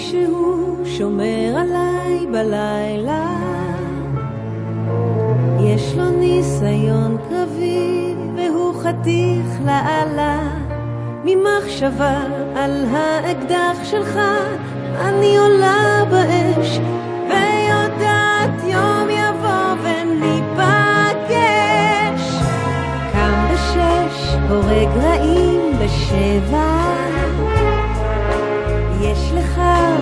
מישהו שומר עליי בלילה. יש לו ניסיון קרבי והוא חתיך לאללה. ממחשבה על האקדח שלך אני עולה באש ויודעת יום יבוא וניפגש. קם בשש, הורג רעים בשבע.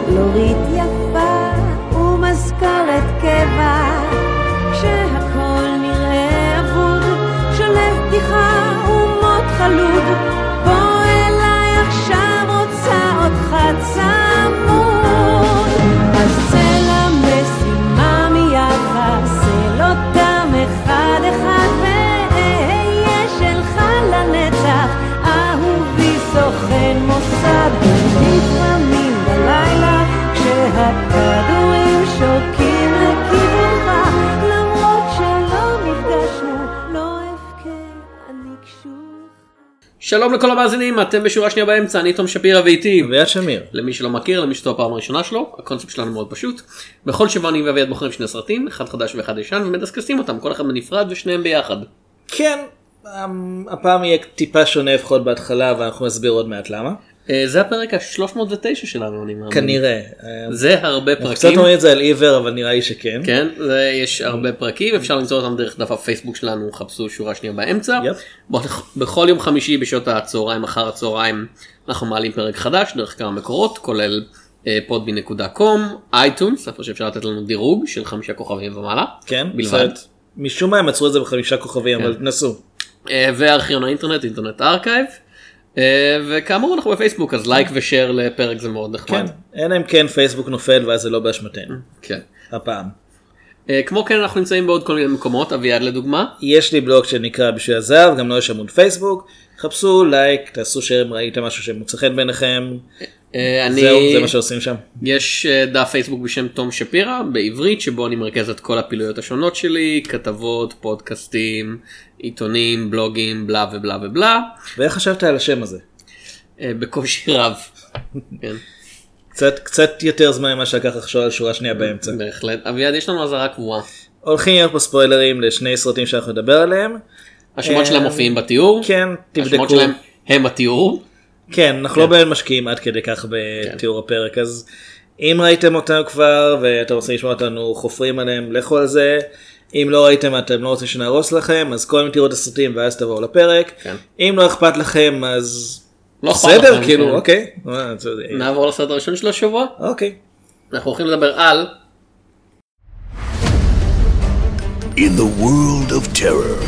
לורית יפה ומזכרת קבע. כשהכל נראה אבוד, שולף בדיחה ומוט חלוד. שלום לכל המאזינים, אתם בשורה שנייה באמצע, אני תום שפירא ואיתי. אביעד שמיר. למי שלא מכיר, למי שזו הפעם הראשונה שלו, הקונספט שלנו מאוד פשוט. בכל שבוע אני ואביעד בוחרים שני סרטים, אחד חדש ואחד ישן, ומדסקסים אותם, כל אחד בנפרד ושניהם ביחד. כן, אמ, הפעם יהיה טיפה שונה לפחות בהתחלה ואנחנו נסביר עוד מעט למה. אה, זה הפרק ה-309 שלנו, אני מאמין. כנראה. זה הרבה אנחנו קצת פרקים. אומרים את זה על עיוור אבל נראה לי שכן. כן, זה, יש הרבה פרקים, אפשר למצוא אותם דרך דף הפייסבוק שלנו, חפשו שורה שנייה באמצע. בכל יום חמישי בשעות הצהריים, אחר הצהריים, אנחנו מעלים פרק חדש דרך כמה מקורות, כולל אה, podbean.com, iTunes, איפה שאפשר לתת לנו דירוג של חמישה כוכבים ומעלה. כן. בלבד. משום מה הם עצרו את זה בחמישה כוכבים אבל כן. נסו. אה, וארכיון האינטרנט, Internet Archive. אה, וכאמור אנחנו בפייסבוק, אז לייק ו share לפרק זה מאוד נחמד. כן. אלא אם כן פייסבוק נופל ואז זה לא באשמתנו. כן. הפעם. אה, כמו כן אנחנו נמצאים בעוד כל מיני מקומות, אביעד לדוגמה. יש לי בלוג שנקרא בשביל הזהב גם לו יש עמוד פייסבוק. חפשו לייק תעשו share אם ראיתם משהו שמוצא חן בעיניכם. אה, אני... זהו זה מה שעושים שם. יש אה, דף פייסבוק בשם תום שפירא בעברית שבו אני מרכז את כל הפעילויות השונות שלי כתבות פודקאסטים עיתונים בלוגים בלה ובלה ובלה ואיך חשבת על השם הזה? אה, בקושי רב. כן, קצת קצת יותר זמן ממה שלקח לחשוב על שורה שנייה באמצע. בהחלט אביעד יש לנו אזהרה קבועה הולכים להיות פה ספוילרים לשני סרטים שאנחנו נדבר עליהם. השמות שלהם מופיעים בתיאור כן השמות תבדקו. שלהם הם התיאור כן אנחנו לא באמת משקיעים עד כדי כך בתיאור הפרק אז אם ראיתם אותם כבר ואתם רוצים לשמוע אותנו חופרים עליהם לכו על זה. אם לא ראיתם אתם לא רוצים שנהרוס לכם אז קודם תראו את הסרטים ואז תבואו לפרק. כן. אם לא אכפת לכם אז לא בסדר לכם, כאילו כן. אוקיי. נעבור לסרט הראשון של השבוע אוקיי. אנחנו הולכים לדבר על In the world of terror,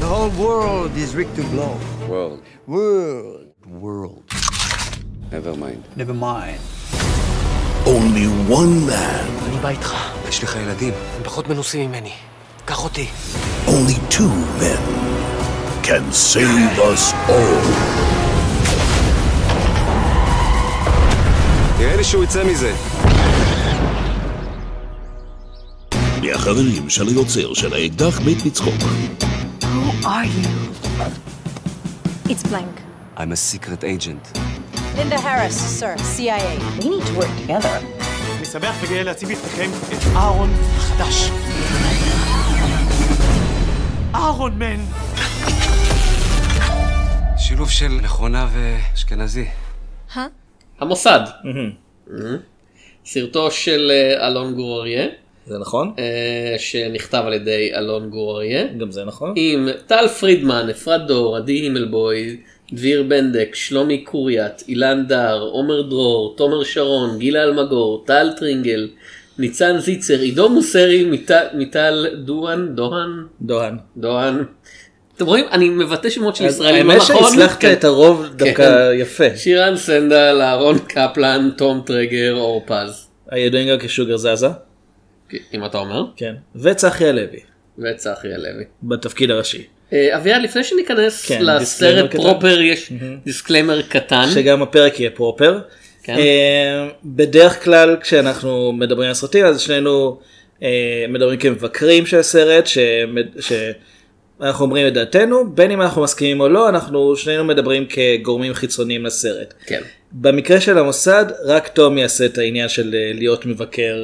The whole world is rigged to blow. World. World. World. Never mind. Never mind. only one man, אני בא איתך. יש לך ילדים. הם פחות מנוסים ממני. קח אותי. only two men can save us all. נראה לי שהוא יצא מזה. מהחברים של היוצר של האקדח מת מצחוק, Who are you? It's blank. I'm a secret agent. Linda Harris, sir, CIA. We need to work together. אני שמח וגאה להציג בפניכם את אהרון החדש. אהרון מן! שילוב של מכונה ואשכנזי. המוסד. סרטו של אה, אלון גור אריה זה נכון? אה, שנכתב על ידי אלון גור אריה. גם זה נכון? עם טל פרידמן, אפרת דור, עדי הימלבלוי, דביר בנדק, שלומי קוריאט, אילן דר, עומר דרור, תומר שרון, גילה אלמגור, טל טירנגל, ניצן זיצר, עידו מוסרי, מיטל- מיטל דוהן, דוהן, דוהן. דוהן. אתם רואים? אני מבטא שמות של ישראלים לא האמת נכון. שהצלחת כן. את הרוב דווקא יפה. שירן סנדל, אהרון קפלן, תום טרגר, אור פז. הידועים גם כשוגר זזה. אם אתה אומר. כן. וצחי הלוי וצחי הלוי. בתפקיד הראשי. אה, אביעד, לפני שניכנס כן, לסרט disclaimer קטן. proper יש disclaimer קטן. שגם הפרק יהיה proper. כן. אה, בדרך כלל כשאנחנו מדברים על סרטים אז שנינו אה, מדברים כמבקרים של הסרט שמד- אנחנו אומרים את דעתנו, בין אם אנחנו מסכימים או לא, אנחנו שנינו מדברים כגורמים חיצוניים לסרט. כן. במקרה של המוסד, רק תום יעשה את העניין של להיות מבקר,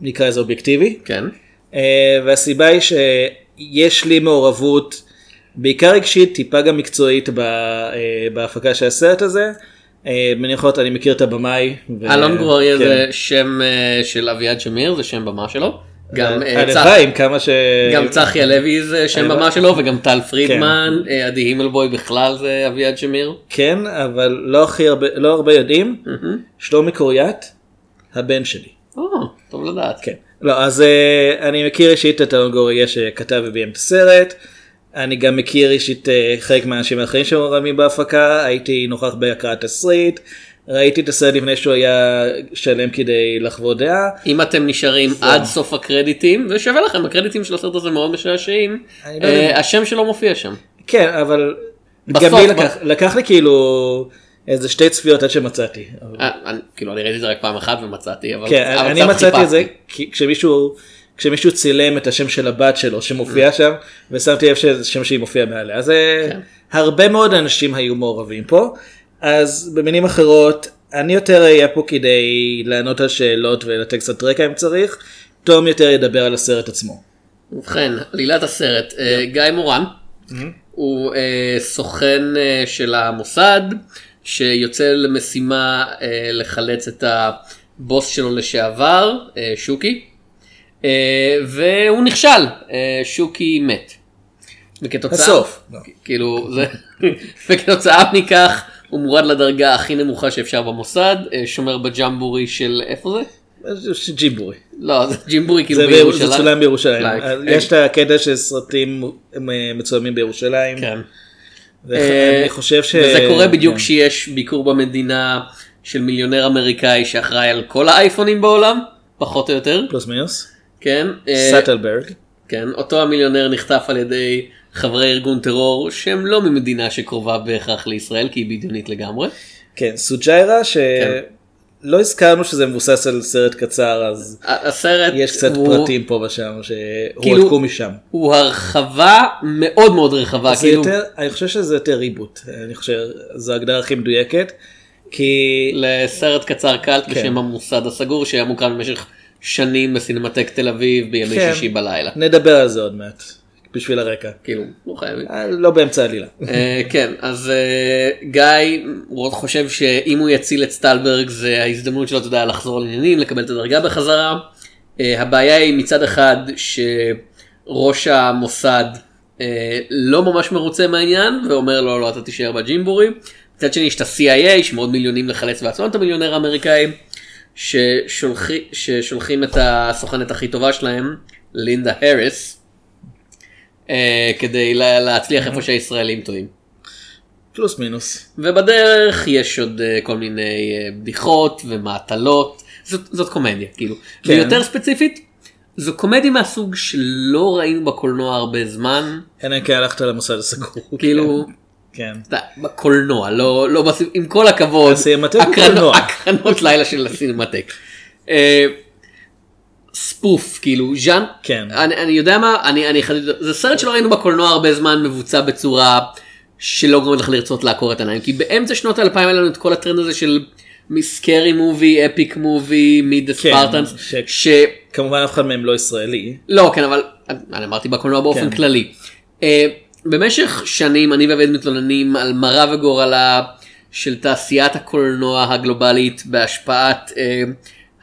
נקרא לזה אובייקטיבי. כן. והסיבה היא שיש לי מעורבות, בעיקר רגשית, טיפה גם מקצועית אה, בהפקה של הסרט הזה. אה, במיוחד אני מכיר את הבמאי. ו- אלון גבוריה כן. זה שם אה, של אביעד שמיר, זה שם במה שלו. גם הלוואי עם כמה ש... גם צחי הלוי זה שם. במה שלו וגם טל פרידמן, אה, עדי הימלבוי בכלל זה אביעד שמיר. כן, אבל לא הכי הרבה, לא הרבה יודעים. שלומי קוריאט, הבן שלי. או, טוב לדעת. כן. לא, אז uh, אני מכיר אישית את אלון גוריה שכתב וביים את הסרט. אני גם מכיר אישית uh, חלק מהאנשים האחרים שמעורבים בהפקה, הייתי נוכח בהקראת תסריט, ראיתי את הסרט לפני שהוא היה שלם כדי לחוות דעה. אם אתם נשארים עד סוף הקרדיטים, ושווה לכם, הקרדיטים של הסרט הזה מאוד משעשעים. אה, השם שלו מופיע שם. כן, אבל בסוף, גם לי לקח, לקח לי כאילו איזה שתי צפיות עד שמצאתי. אה, כאילו אני ראיתי את זה רק פעם אחת ומצאתי, אבל כן, אני מצאתי את זה כשמישהו, כשמישהו צילם את השם של הבת שלו שמופיע שם, ושמתי לב שזה שם שהיא מופיעה מעליה. אז אה, כן. הרבה מאוד אנשים היו מעורבים פה. אז במילים אחרות, אני יותר אהיה פה כדי לענות על שאלות ולתת קצת רקע אם צריך. תום יותר ידבר על הסרט עצמו. ובכן, עלילת הסרט, אה, גיא מורן, הוא אה, סוכן אה, של המוסד, שיוצא למשימה אה, לחלץ את הבוס שלו לשעבר, אה, שוקי, אה, והוא נכשל, אה, שוקי מת. וכתוצאה, הסוף. כאילו, זה, וכתוצאה מכך הוא מורד לדרגה הכי נמוכה שאפשר במוסד, אה, שומר בג'מבורי של, איפה זה? ג'ימבורי. לא, זה ג'ימבורי כאילו זה בירושלים. זה צולם בירושלים. יש את הקטע של סרטים אה, מצולמים בירושלים. כן. ואני חושב ש... וזה קורה בדיוק כן. כשיש ביקור במדינה של מיליונר אמריקאי שאחראי על כל האייפונים בעולם, פחות או יותר, פלוס מינוס. כן? אה, סאטלברג. כן, אותו המיליונר נחטף על ידי חברי ארגון טרור שהם לא ממדינה שקרובה בהכרח לישראל כי היא בדיונית לגמרי. כן, סוג'יירה שלא כן. הזכרנו שזה מבוסס על סרט קצר אז הסרט יש קצת הוא, פרטים פה ושם כאילו- שהועתקו משם. הוא הרחבה מאוד מאוד רחבה, כאילו יותר, אני חושב שזה יותר ריבוט, אני חושב זו ההגדרה הכי מדויקת. כי לסרט קצר קלט כן. בשם המוסד הסגור שהיה מוקרן במשך שנים בסינמטק תל אביב בימי כן. שישי בלילה. נדבר על זה עוד מעט בשביל הרקע. כאילו, לא חייבים. אה, לא באמצע העלילה. אה, כן, אז אה, גיא חושב שאם הוא יציל את סטלברג זה ההזדמנות שלו, אתה יודע, לחזור לעניינים, לקבל את הדרגה בחזרה. הבעיה היא מצד אחד שראש המוסד לא ממש מרוצה מהעניין ואומר לו לא אתה תישאר בג'ימבורי. מצד שני יש את ה-CIA שמאוד מיליונים לחלץ בעצמם את המיליונר האמריקאי ששולחי, ששולחים את הסוכנת הכי טובה שלהם, לינדה האריס, כדי לה- להצליח איפה שהישראלים טועים. פלוס מינוס. ובדרך יש עוד אה, כל מיני אה, בדיחות ומעטלות, זאת, זאת קומדיה כאילו. כן. ויותר ספציפית, זו קומדיה מהסוג שלא ראינו בקולנוע הרבה זמן, אלא אם כן הלכת למוסד הסגור. כאילו, כן. יודע, בקולנוע, לא, לא. עם כל הכבוד. הקרנות לילה של הסינמטק. ספוף כאילו ז'אן כן. אני, אני יודע מה אני אני אחדד זה סרט שלא ראינו בקולנוע הרבה זמן מבוצע בצורה שלא גורמת לך לרצות לעקור את העיניים כי באמצע שנות האלפיים היה לנו את כל הטרנד הזה של מסקרי מובי אפיק מובי מיד כן, ספרטנס ש- ש... כמובן אף אחד מהם לא ישראלי. לא כן אבל אני אמרתי בקולנוע באופן כן. כללי. Uh, במשך שנים אני ועבד מתלוננים על מרה וגורלה של תעשיית הקולנוע הגלובלית בהשפעת uh,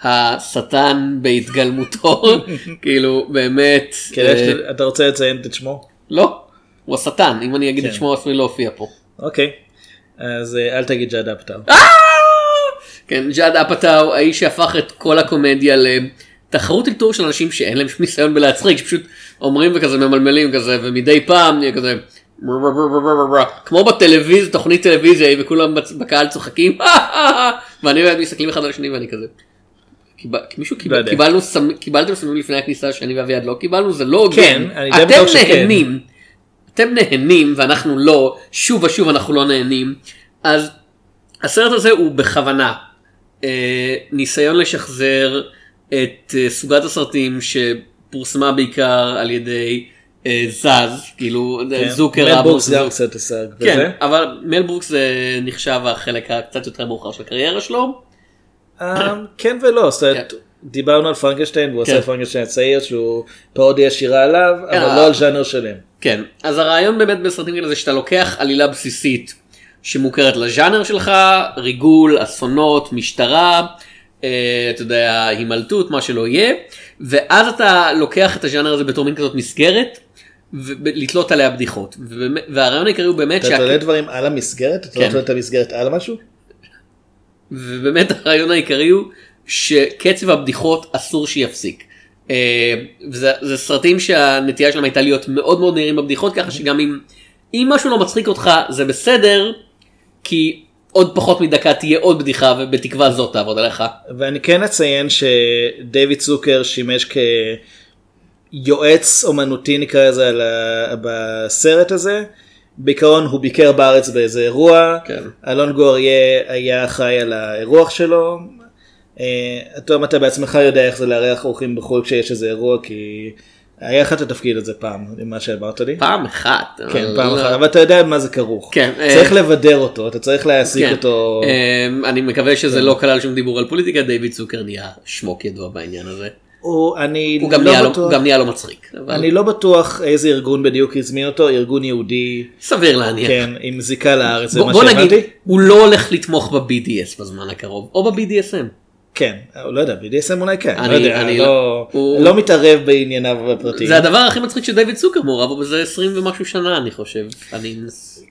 השטן בהתגלמותו כאילו באמת כן, אה, אתה רוצה לציין את שמו? לא הוא השטן אם אני אגיד את כן. שמו עשוי להופיע פה. אוקיי. אז אה, אל תגיד ג'אד אפטר. כן ג'אד אפאטאו האיש שהפך את כל הקומדיה לתחרות אלתור של אנשים שאין להם שום ניסיון בלהצחיק שפשוט אומרים וכזה ממלמלים כזה ומדי פעם נהיה כזה כמו בטלוויזיה תוכנית טלוויזיה וכולם בקהל צוחקים ואני ואני מסתכלים אחד על השני ואני כזה. קיבל- מישהו לא קיבל. קיבלנו סמ- קיבלתם סמים לפני הכניסה שאני ואביעד לא קיבלנו זה לא הוגן כן, אני די אתם בטוח שכן. נהנים אתם נהנים ואנחנו לא שוב ושוב אנחנו לא נהנים אז הסרט הזה הוא בכוונה אה, ניסיון לשחזר את אה, סוגת הסרטים שפורסמה בעיקר על ידי אה, זז, כאילו כן. זוקר מל ברוקס גם קצת עסק כן. אבל מל ברוקס זה נחשב החלק הקצת יותר מאוחר של הקריירה שלו. אה, כן ולא, זאת אומרת, דיברנו על פרנקנשטיין והוא כן. עושה פרנקנשטיין הצעיר שהוא פרודיה ישירה עליו, אבל אה. לא על ז'אנר שלם. כן, אז הרעיון באמת בסרטים כאלה זה שאתה לוקח עלילה בסיסית שמוכרת לז'אנר שלך, ריגול, אסונות, משטרה, אה, אתה יודע, הימלטות, מה שלא יהיה, ואז אתה לוקח את הז'אנר הזה בתור מין כזאת מסגרת, ולתלות עליה בדיחות. והרעיון העיקרי הוא באמת, אתה תולה דברים על המסגרת? אתה כן. לא תולה את המסגרת על משהו? ובאמת הרעיון העיקרי הוא שקצב הבדיחות אסור שיפסיק. אה, וזה זה סרטים שהנטייה שלהם הייתה להיות מאוד מאוד נהירים בבדיחות ככה שגם אם, אם משהו לא מצחיק אותך זה בסדר כי עוד פחות מדקה תהיה עוד בדיחה ובתקווה זאת תעבוד עליך. ואני כן אציין שדייוויד צוקר שימש כיועץ אומנותי נקרא לזה בסרט הזה. בעיקרון הוא ביקר בארץ באיזה אירוע, כן. אלון גואריה היה אחראי על האירוח שלו. אה, אתה, אתה בעצמך יודע איך זה לארח אורחים בחו"ל כשיש איזה אירוע כי היה לך את התפקיד הזה פעם, מה שאמרת לי. פעם אחת. כן, פעם אחת, אבל אתה יודע מה זה כרוך. כן, אה, צריך לבדר אותו, אתה צריך להעסיק כן. אותו. אה, אני מקווה שזה לא כלל שום דיבור על פוליטיקה, דיוויד צוקר נהיה שמוק ידוע בעניין הזה. הוא, אני הוא גם לא נהיה לו- בטוח- הוא גם נהיה לו מצחיק. אבל אני לא בטוח איזה ארגון בדיוק הזמין אותו, ארגון יהודי, סביר להניח. כן, עם זיקה לארץ, זה מה בוא נגיד, שהבנתי. הוא לא הולך לתמוך ב-BDS בזמן הקרוב, או ב-BDSM. כן, לא יודע, BDSM אולי כן, אני- לא יודע, אני לא, הוא- לא מתערב בענייניו הפרטיים. זה הדבר הכי מצחיק שדייוויד צוקר מעורב בו בזה 20 ומשהו שנה אני חושב. אני,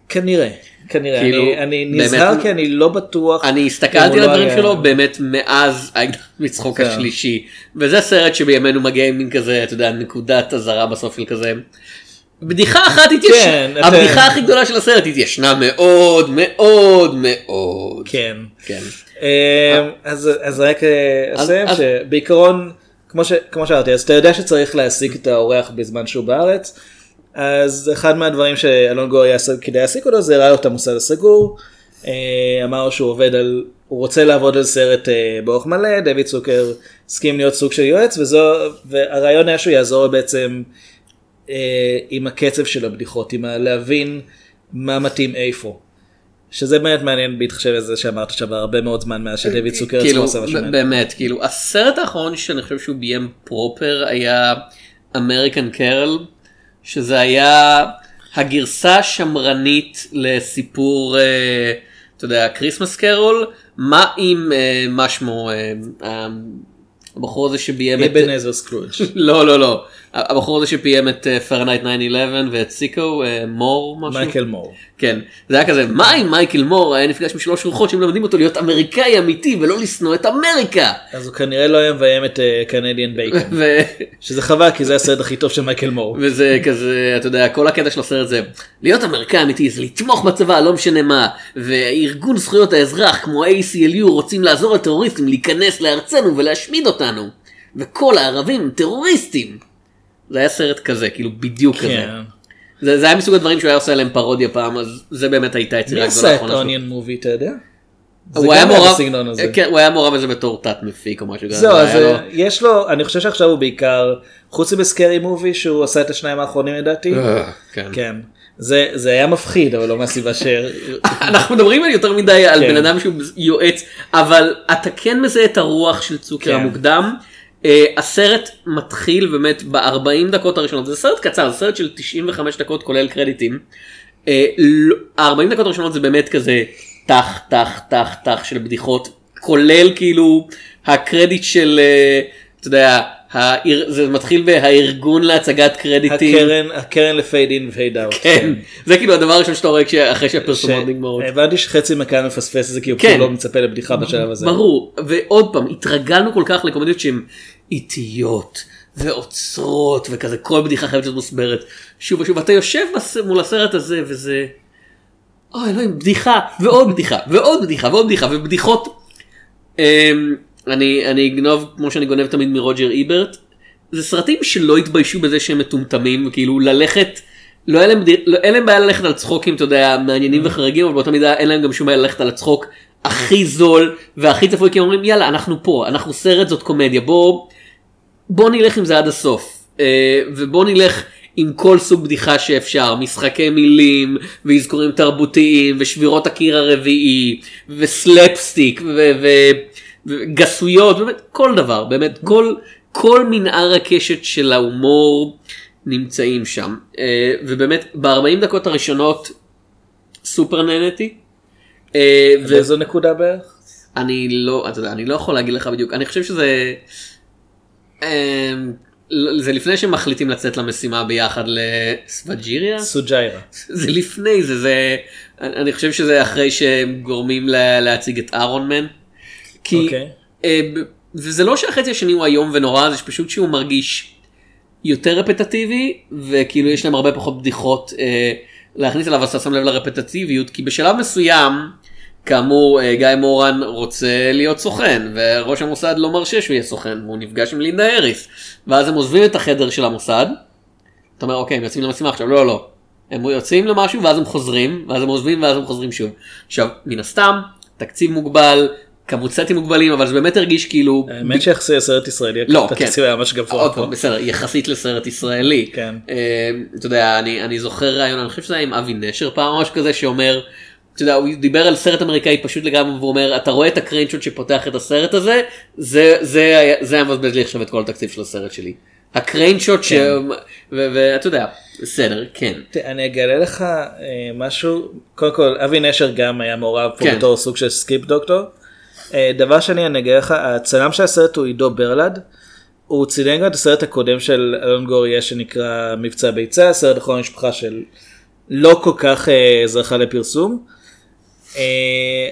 כנראה, כנראה, כאילו, אני, אני באמת, נזהר הוא- כי אני לא בטוח. אני הסתכלתי הוא על לא הדברים היה- שלו באמת מאז האקדח מצחוק כן. השלישי. וזה סרט שבימינו מגיע עם מין כזה, אתה יודע, נקודת אזהרה בסוף של כזה. בדיחה אחת כן, התיישנה, אתה- הבדיחה הכי גדולה של הסרט התיישנה מאוד מאוד מאוד. כן. כן. אה, אז רק אה, אסיים שבעיקרון כמו שאמרתי אז אתה יודע שצריך להעסיק את האורח בזמן שהוא בארץ. אז אחד מהדברים שאלון גור יעשה כדי להעסיק אותו זה הראה לו את המוסד הסגור. אה, אמר שהוא עובד על הוא רוצה לעבוד על סרט באורך מלא דויד צוקר הסכים להיות סוג של יועץ וזו והרעיון היה שהוא יעזור בעצם עם הקצב של הבדיחות עם להבין מה מתאים איפה. שזה באמת מעניין בהתחשב בזה שאמרת שעבר הרבה מאוד זמן מאז שדויד צוקר עצמו כאילו, עשה משהו. באמת, כאילו, הסרט האחרון שאני חושב שהוא ביים פרופר היה אמריקן קרל, שזה היה הגרסה השמרנית לסיפור, אה, אתה יודע, Christmas Carol, מה עם, אה, מה שמו, אה, הבחור הזה שביים את... אבנעזר סקרוג'. לא, לא, לא. הבחור הזה שביים את Fahrenheit 9-11 ואת Sicko, אה, מור, משהו. מייקל מור. כן, זה היה כזה, מה אם מייקל מור היה נפגש עם שלוש רוחות שמלמדים אותו להיות אמריקאי אמיתי ולא לשנוא את אמריקה. אז הוא כנראה לא היה מביים את Canadian Bacon. ו- שזה חבל כי זה הסרט הכי טוב של מייקל מור. וזה כזה, אתה יודע, כל הקטע של הסרט זה, להיות אמריקאי אמיתי זה לתמוך בצבא, לא משנה מה, וארגון זכויות האזרח כמו ה-ACLU רוצים לעזור לטרוריסטים להיכנס לארצנו ולהשמיד אותנו, וכל הערבים טרוריסטים. זה היה סרט כזה, כאילו בדיוק כזה. כן. זה, זה היה מסוג הדברים שהוא היה עושה עליהם פרודיה פעם, אז זה באמת הייתה מי יצירה גדולה עשה את האחרונה שלו. אוניון מובי אתה יודע? זה הוא היה מעורב. כן, הוא היה מעורב בזה בתור תת מפיק או משהו כזה. זהו, אז לו- אה, יש לו, אני חושב שעכשיו הוא בעיקר, חוץ מבסקרי מובי שהוא עשה את השניים האחרונים לדעתי. אה, כן. כן. זה זה היה מפחיד אבל לא מהסיבה ש... אנחנו מדברים על יותר מדי על כן. בן אדם שהוא יועץ, אבל אתה כן מזהה את הרוח של צוקר כן. המוקדם. אה, הסרט מתחיל באמת ב-40 דקות הראשונות, זה סרט קצר, זה סרט של 95 דקות כולל קרדיטים. אה, לא- ה-40 דקות הראשונות זה באמת כזה טח טח טח טח של בדיחות, כולל כאילו הקרדיט של, אה, אתה יודע, האר- זה מתחיל בהארגון להצגת קרדיטים. הקרן, הקרן לפייד אין ופייד אאוט. כן, זה כאילו הדבר הראשון שאתה רואה אחרי שהפרסומות נגמרות. הבנתי שחצי מהקהל מפספס את זה כי הוא כן. כאילו לא מצפה לבדיחה בשלב הזה. ברור, ועוד פעם, התרגלנו כל כך לקומדיות שהן איטיות ועוצרות וכזה, כל בדיחה חייבת להיות מוסברת. שוב ושוב, אתה יושב בס- מול הסרט הזה וזה... אוי אלוהים, בדיחה, ועוד בדיחה, ועוד בדיחה, ועוד בדיחה, ובדיחות. אמ, אני, אני אגנוב, כמו שאני גונב תמיד מרוג'ר איברט, זה סרטים שלא התביישו בזה שהם מטומטמים, כאילו ללכת, לא היה להם, לא, אין להם בעיה ללכת על צחוקים, אתה יודע, מעניינים וחריגים, אבל באותה מידה אין להם גם שום בעיה ללכת על הצחוק הכי זול והכי צפוי, כי הם אומרים יאללה, אנחנו פה, אנחנו סרט, זאת קומדיה, בוא, בוא נלך עם זה עד הסוף, אה, ובוא נלך עם כל סוג בדיחה שאפשר, משחקי מילים, ואזכורים תרבותיים, ושבירות הקיר הרביעי, וסלפסטיק, ו- ו- וגסויות, באמת כל דבר, באמת כל, כל מנער הקשת של ההומור נמצאים שם. אה, ובאמת ב-40 דקות הראשונות סופר נהניתי. אה, ו- באיזו נקודה בערך? אני לא, אתה יודע, אני לא יכול להגיד לך בדיוק, אני חושב שזה, זה לפני שמחליטים לצאת למשימה ביחד לסווג'יריה, סוג'יירה. זה לפני זה, זה, אני חושב שזה אחרי שהם גורמים לה- להציג את אהרון מן, כי, אוקיי. אה, וזה לא שהחצי השני הוא איום ונורא, זה פשוט שהוא מרגיש יותר רפטטיבי, וכאילו יש להם הרבה פחות בדיחות אה, להכניס אליו, אז אתה שם לב לרפטטיביות, כי בשלב מסוים, כאמור, אה, גיא מורן רוצה להיות סוכן, וראש המוסד לא מרשה שהוא יהיה סוכן, והוא נפגש עם לינדה האריס, ואז הם עוזבים את החדר של המוסד, אתה אומר, אוקיי, הם יוצאים למשימה עכשיו, לא, לא. הם יוצאים למשהו ואז הם חוזרים, ואז הם עוזבים ואז הם חוזרים שוב. עכשיו, מן הסתם, תקציב מוגבל, כמות סטים מוגבלים, אבל זה באמת הרגיש כאילו... האמת שיחסי הסרט ישראלי, לא, כן. התקציב היה ממש גבוה. עוד פה. פעם, בסדר, יחסית לסרט ישראלי. כן. אה, אתה יודע, אני, זוכר רעיון, אני חושב שזה היה עם אבי נשר פעם, משהו כזה שאומר, אתה יודע, הוא דיבר על סרט אמריקאי פשוט לגמרי, והוא אומר, אתה רואה את הקריינשוט שפותח את הסרט הזה, זה, זה, זה היה מבזבז לי עכשיו את כל התקציב של הסרט שלי. ה crane shot, ש... כן. ו- ואתה יודע, בסדר, כן. תראה, אני אגלה לך אה, משהו, קודם כל אבי נשר גם היה מעורב פה כן. בתור סוג של script doctor. אה, דבר שני אני אגלה לך, הצלם של הסרט הוא עידו ברלד. הוא צילם גם את הסרט הקודם של אלון גור אריה שנקרא מבצע ביצה, סרט אחרון משפחה של לא כל כך אה, זכה לפרסום. אה,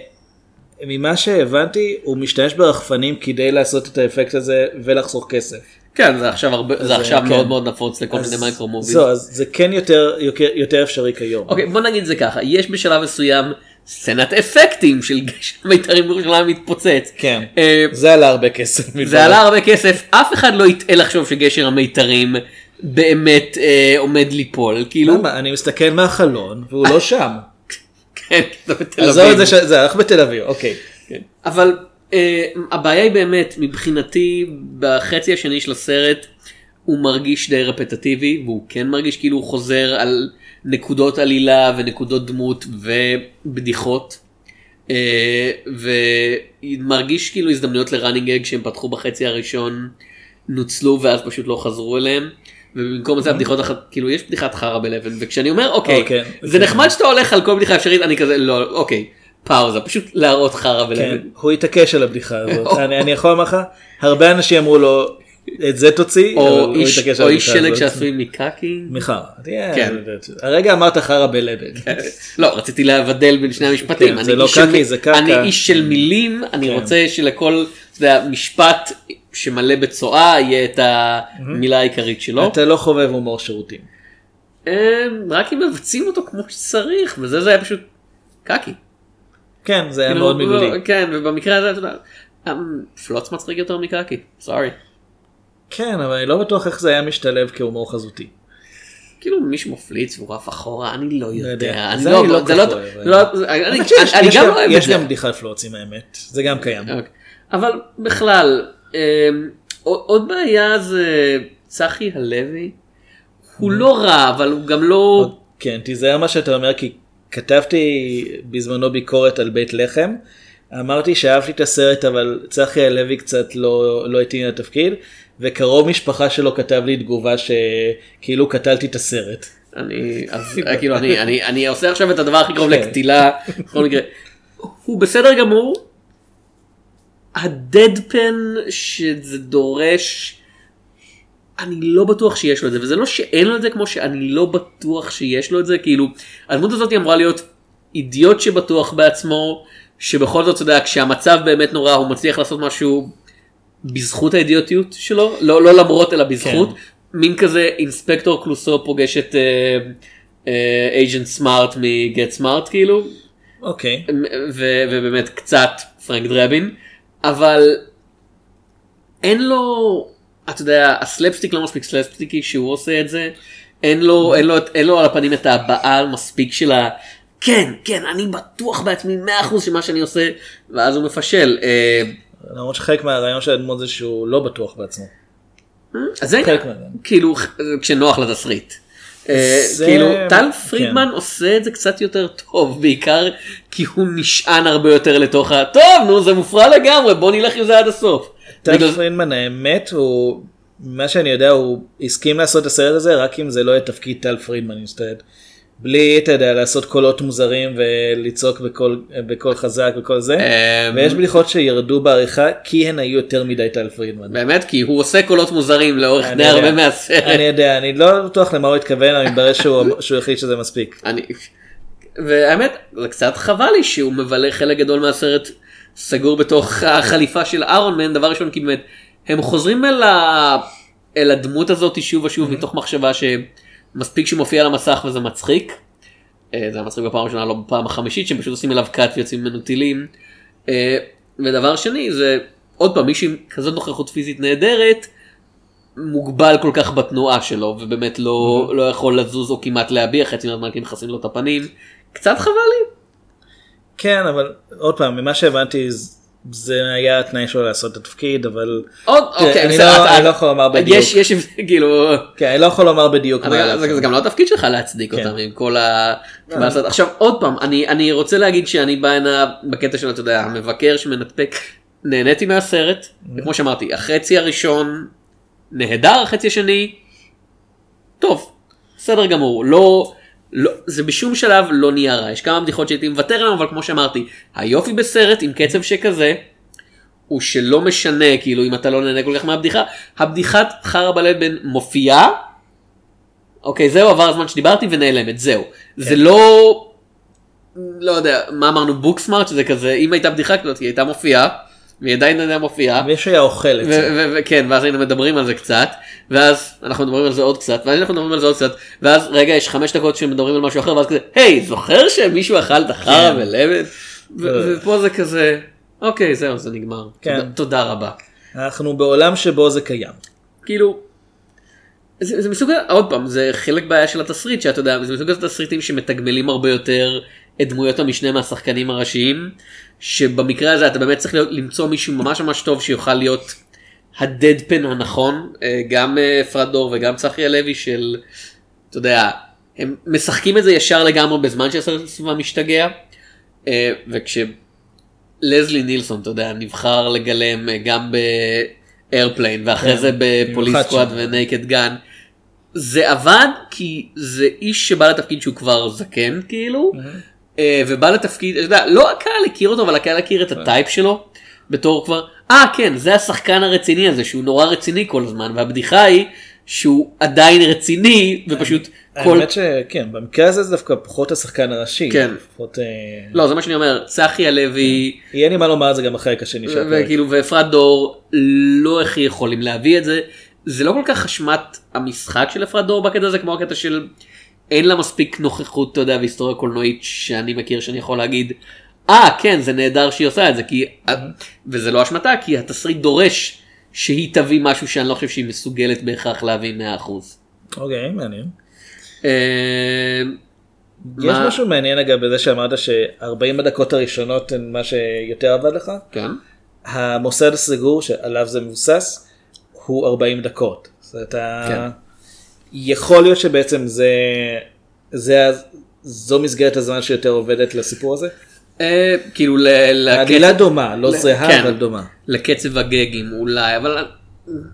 ממה שהבנתי הוא משתמש ברחפנים כדי לעשות את האפקט הזה ולחסוך כסף. כן, זה עכשיו, הרבה, זה אז, עכשיו כן. מאוד מאוד נפוץ לכל אז מיני מייקרו מוביז. זהו, אז זה כן יותר, יותר, יותר אפשרי כיום. אוקיי, בוא נגיד זה ככה, יש בשלב מסוים סצנת אפקטים של גשם מיתרים בירושלים מתפוצץ. כן, אה, זה עלה הרבה כסף. זה עלה הרבה כסף, אף אחד לא יטעה לחשוב שגשר המיתרים באמת אה, עומד ליפול, כאילו, למה? אני מסתכל מהחלון והוא לא שם. כן, זה בתל עזוב את זה אביב. שזה הלך בתל אביב, אוקיי. אבל אה, הבעיה היא באמת, מבחינתי, בחצי השני של הסרט, הוא מרגיש די רפטטיבי, והוא כן מרגיש כאילו הוא חוזר על נקודות עלילה ונקודות דמות ובדיחות. אה, ומרגיש כאילו הזדמנויות לראנינג אג שהם פתחו בחצי הראשון נוצלו ואז פשוט לא חזרו אליהם. ובמקום זה הבדיחות אחת כאילו יש בדיחת חרא בלבן וכשאני אומר אוקיי אוקיי, זה כן. נחמד שאתה הולך על כל בדיחה אפשרית אני כזה לא אוקיי פאוזה פשוט להראות חרא כן, בלבן. הוא התעקש על הבדיחה הזאת. אני יכול לומר לך, הרבה אנשים אמרו לו, את זה תוציא, או איש על או איש שלג הזאת. שעשוי מקקי. מיכל, תהיה- כן. הרגע אמרת חרא בלבן. לא רציתי לבדל בין שני המשפטים. כן, אני זה לא איש של קקי, זה קקה. אני איש של מילים אני כן. רוצה שלכל משפט שמלא בצואה יהיה את המילה העיקרית שלו. אתה לא חובב הומור שירותים. אה, רק אם מבצעים אותו כמו שצריך וזה זה היה פשוט קקי. כן, זה היה כאילו, מאוד מילולי. כן ובמקרה הזה אתה יודע. אה, פלוץ מצחיק יותר מקקי. סורי. כן, אבל אני לא בטוח איך זה היה משתלב כהומור חזותי. כאילו מישהו מפליץ והוא עף אחורה אני לא יודע. זה אני לא כל כך אוהב, אני יש גם לא אוהב את יש זה. גם בדיחת פלוצים האמת, זה גם קיים. אוקיי. אבל בכלל, אמ, עוד עוד בעיה זה צחי הלוי. הוא לא רע, אבל הוא גם לא... כן, תיזהר מה שאתה אומר כי כתבתי בזמנו ביקורת על בית לחם. אמרתי שאהבתי את הסרט אבל צחי הלוי קצת לא, לא התאים לתפקיד וקרוב משפחה שלו כתב לי תגובה שכאילו קטלתי את הסרט. אני, אז אה, כאילו, אני, אני, אני עושה עכשיו את הדבר הכי קרוב כן. לקטילה, בכל מקרה. הוא בסדר גמור. הדדפן שזה דורש, אני לא בטוח שיש לו את זה, וזה לא שאין לו את זה כמו שאני לא בטוח שיש לו את זה, כאילו, הדמות הזאת אמורה להיות אידיוט שבטוח בעצמו, שבכל זאת, אתה יודע, כשהמצב באמת נורא, הוא מצליח לעשות משהו בזכות האידיוטיות שלו, לא, לא למרות אלא בזכות, כן. מין כזה אינספקטור קלוסו פוגש את Agent Smart מ Get Smart כאילו, אוקיי. ו- ובאמת קצת פרנק דרבין, אבל אין לו, אתה יודע, הסלפסטיק לא מספיק סלפסטיקי שהוא עושה את זה, אין לו, אין לו, אין לו על הפנים את ההבעה מספיק של ה... כן, כן, אני בטוח בעצמי 100% שמה שאני עושה, ואז הוא מפשל. למרות שחלק מהרעיון של הדמות זה שהוא לא בטוח בעצמו. אז זה. כאילו כשנוח לתסריט. אה, כאילו טל כן. פרידמן עושה את זה קצת יותר טוב בעיקר כי הוא נשען הרבה יותר לתוך ה... טוב נו זה מופרע לגמרי בוא נלך עם זה עד הסוף. טל פרידמן האמת הוא מה שאני יודע הוא הסכים לעשות את הסרט הזה רק אם זה לא יהיה תפקיד טל פרידמן אינסטד. בלי אתה יודע לעשות קולות מוזרים ולצעוק בקול בקול חזק וכל זה אמ, ויש בדיחות שירדו בעריכה כי הן היו יותר מדי טל פרידמן. באמת כי הוא עושה קולות מוזרים לאורך די. הרבה מהסרט. אני יודע אני לא בטוח למה הוא התכוון אבל מתברר שהוא שהוא החליט שזה מספיק. אני... והאמת זה קצת חבל לי שהוא מבלה חלק גדול מהסרט סגור בתוך החליפה של אהרון מן דבר ראשון כי באמת הם חוזרים אל, ה... אל הדמות הזאת שוב ושוב מתוך מחשבה שמספיק שהוא מופיע על המסך וזה מצחיק. אה, זה היה מצחיק בפעם הראשונה לא בפעם החמישית שהם פשוט עושים אליו קאט ויוצאים ממנו טילים. אה, ודבר שני זה עוד פעם מישהו עם כזאת נוכחות פיזית נהדרת מוגבל כל כך בתנועה שלו ובאמת לא, לא יכול לזוז או כמעט להביע חצי מהזמן כי מכסים לו את הפנים. קצת חבל לי. כן אבל עוד פעם ממה שהבנתי זה היה התנאי שלו לעשות את התפקיד אבל עוד אוקיי אני לא- אני לא יכול לומר בדיוק. יש יש כאילו כן, אני לא יכול לומר בדיוק. מה זה גם לא התפקיד שלך להצדיק כן. אותם עם כל ה... מה לעשות. עכשיו עוד פעם אני אני רוצה להגיד שאני בא הנה בקטע של אתה יודע המבקר שמנתק נהניתי מהסרט וכמו שאמרתי החצי הראשון נהדר החצי השני טוב בסדר גמור לא. לא, זה בשום שלב לא נהיה רע, יש כמה בדיחות שהייתי מוותר עליהן, אבל כמו שאמרתי, היופי בסרט עם קצב שכזה, הוא שלא משנה כאילו אם אתה לא נהנה כל כך מהבדיחה, הבדיחת חרא בלב בין מופיעה, אוקיי זהו עבר הזמן שדיברתי ונעלמת, זהו. זה לא, לא יודע, מה אמרנו בוקסמארט שזה כזה, אם הייתה בדיחה כזאת היא הייתה מופיעה, והיא עדיין הייתה מופיעה. מישהו היה אוכל את זה. וכן ואז היינו מדברים על זה קצת ואז אנחנו מדברים על זה עוד קצת ואז אנחנו מדברים על זה עוד קצת ואז רגע יש חמש דקות שמדברים על משהו אחר ואז כזה היי זוכר שמישהו אכל את החרא כן. ולבן אה. ופה זה כזה אוקיי זהו זה נגמר כן. תודה- רבה אנחנו בעולם שבו זה קיים. כאילו. זה, זה מסוג עוד פעם זה חלק בעיה של התסריט שאתה יודע זה מסוג התסריטים שמתגמלים הרבה יותר את דמויות המשנה מהשחקנים הראשיים שבמקרה הזה אתה באמת צריך להיות, למצוא מישהו ממש ממש טוב שיוכל להיות ה deadpan הנכון אה, גם אה, אפרת דור וגם צחי הלוי של אתה יודע הם משחקים את זה ישר לגמרי בזמן שהסרט סביבה משתגע אה, וכשלזלי נילסון אתה יודע נבחר לגלם גם ב Airplane ואחרי כן, זה ב Police Squad. ו Naked Gun. זה עבד כי זה איש שבא לתפקיד שהוא כבר זקן כאילו אה, ובא לתפקיד אתה יודע, לא הקהל הכיר אותו אבל הקהל הכיר את ה type שלו בתור כבר אה כן זה השחקן הרציני הזה שהוא נורא רציני כל הזמן והבדיחה היא שהוא עדיין רציני ופשוט כל האמת שכן במקרה הזה זה דווקא פחות השחקן הראשי. כן. פחות, אה, לא זה מה שאני אומר צחי הלוי יהיה לי מה לומר על זה גם החלק השני של הפרק. וכאילו ואפרת דור לא הכי יכולים להביא את זה זה לא כל כך אשמת המשחק של אפרת דור בקטע הזה כמו הקטע של אין לה מספיק נוכחות אתה יודע והיסטוריה קולנועית שאני מכיר שאני יכול להגיד אה כן זה נהדר שהיא עושה את זה כי וזה לא אשמתה כי התסריט דורש שהיא תביא משהו שאני לא חושב שהיא מסוגלת בהכרח להביא 100%. אוקיי מעניין. אה, יש מה- משהו מעניין אגב בזה שאמרת ש-40 הדקות הראשונות הן מה שיותר עבד לך. כן. המוסד הסגור שעליו זה מבוסס הוא 40 דקות. זאת אומרת, כן. יכול להיות שבעצם זה, זה, זו מסגרת הזמן שיותר עובדת לסיפור הזה? אה, כאילו לקצב- העלילה דומה, לא זהה כן. אבל דומה. לקצב הגגים אולי אבל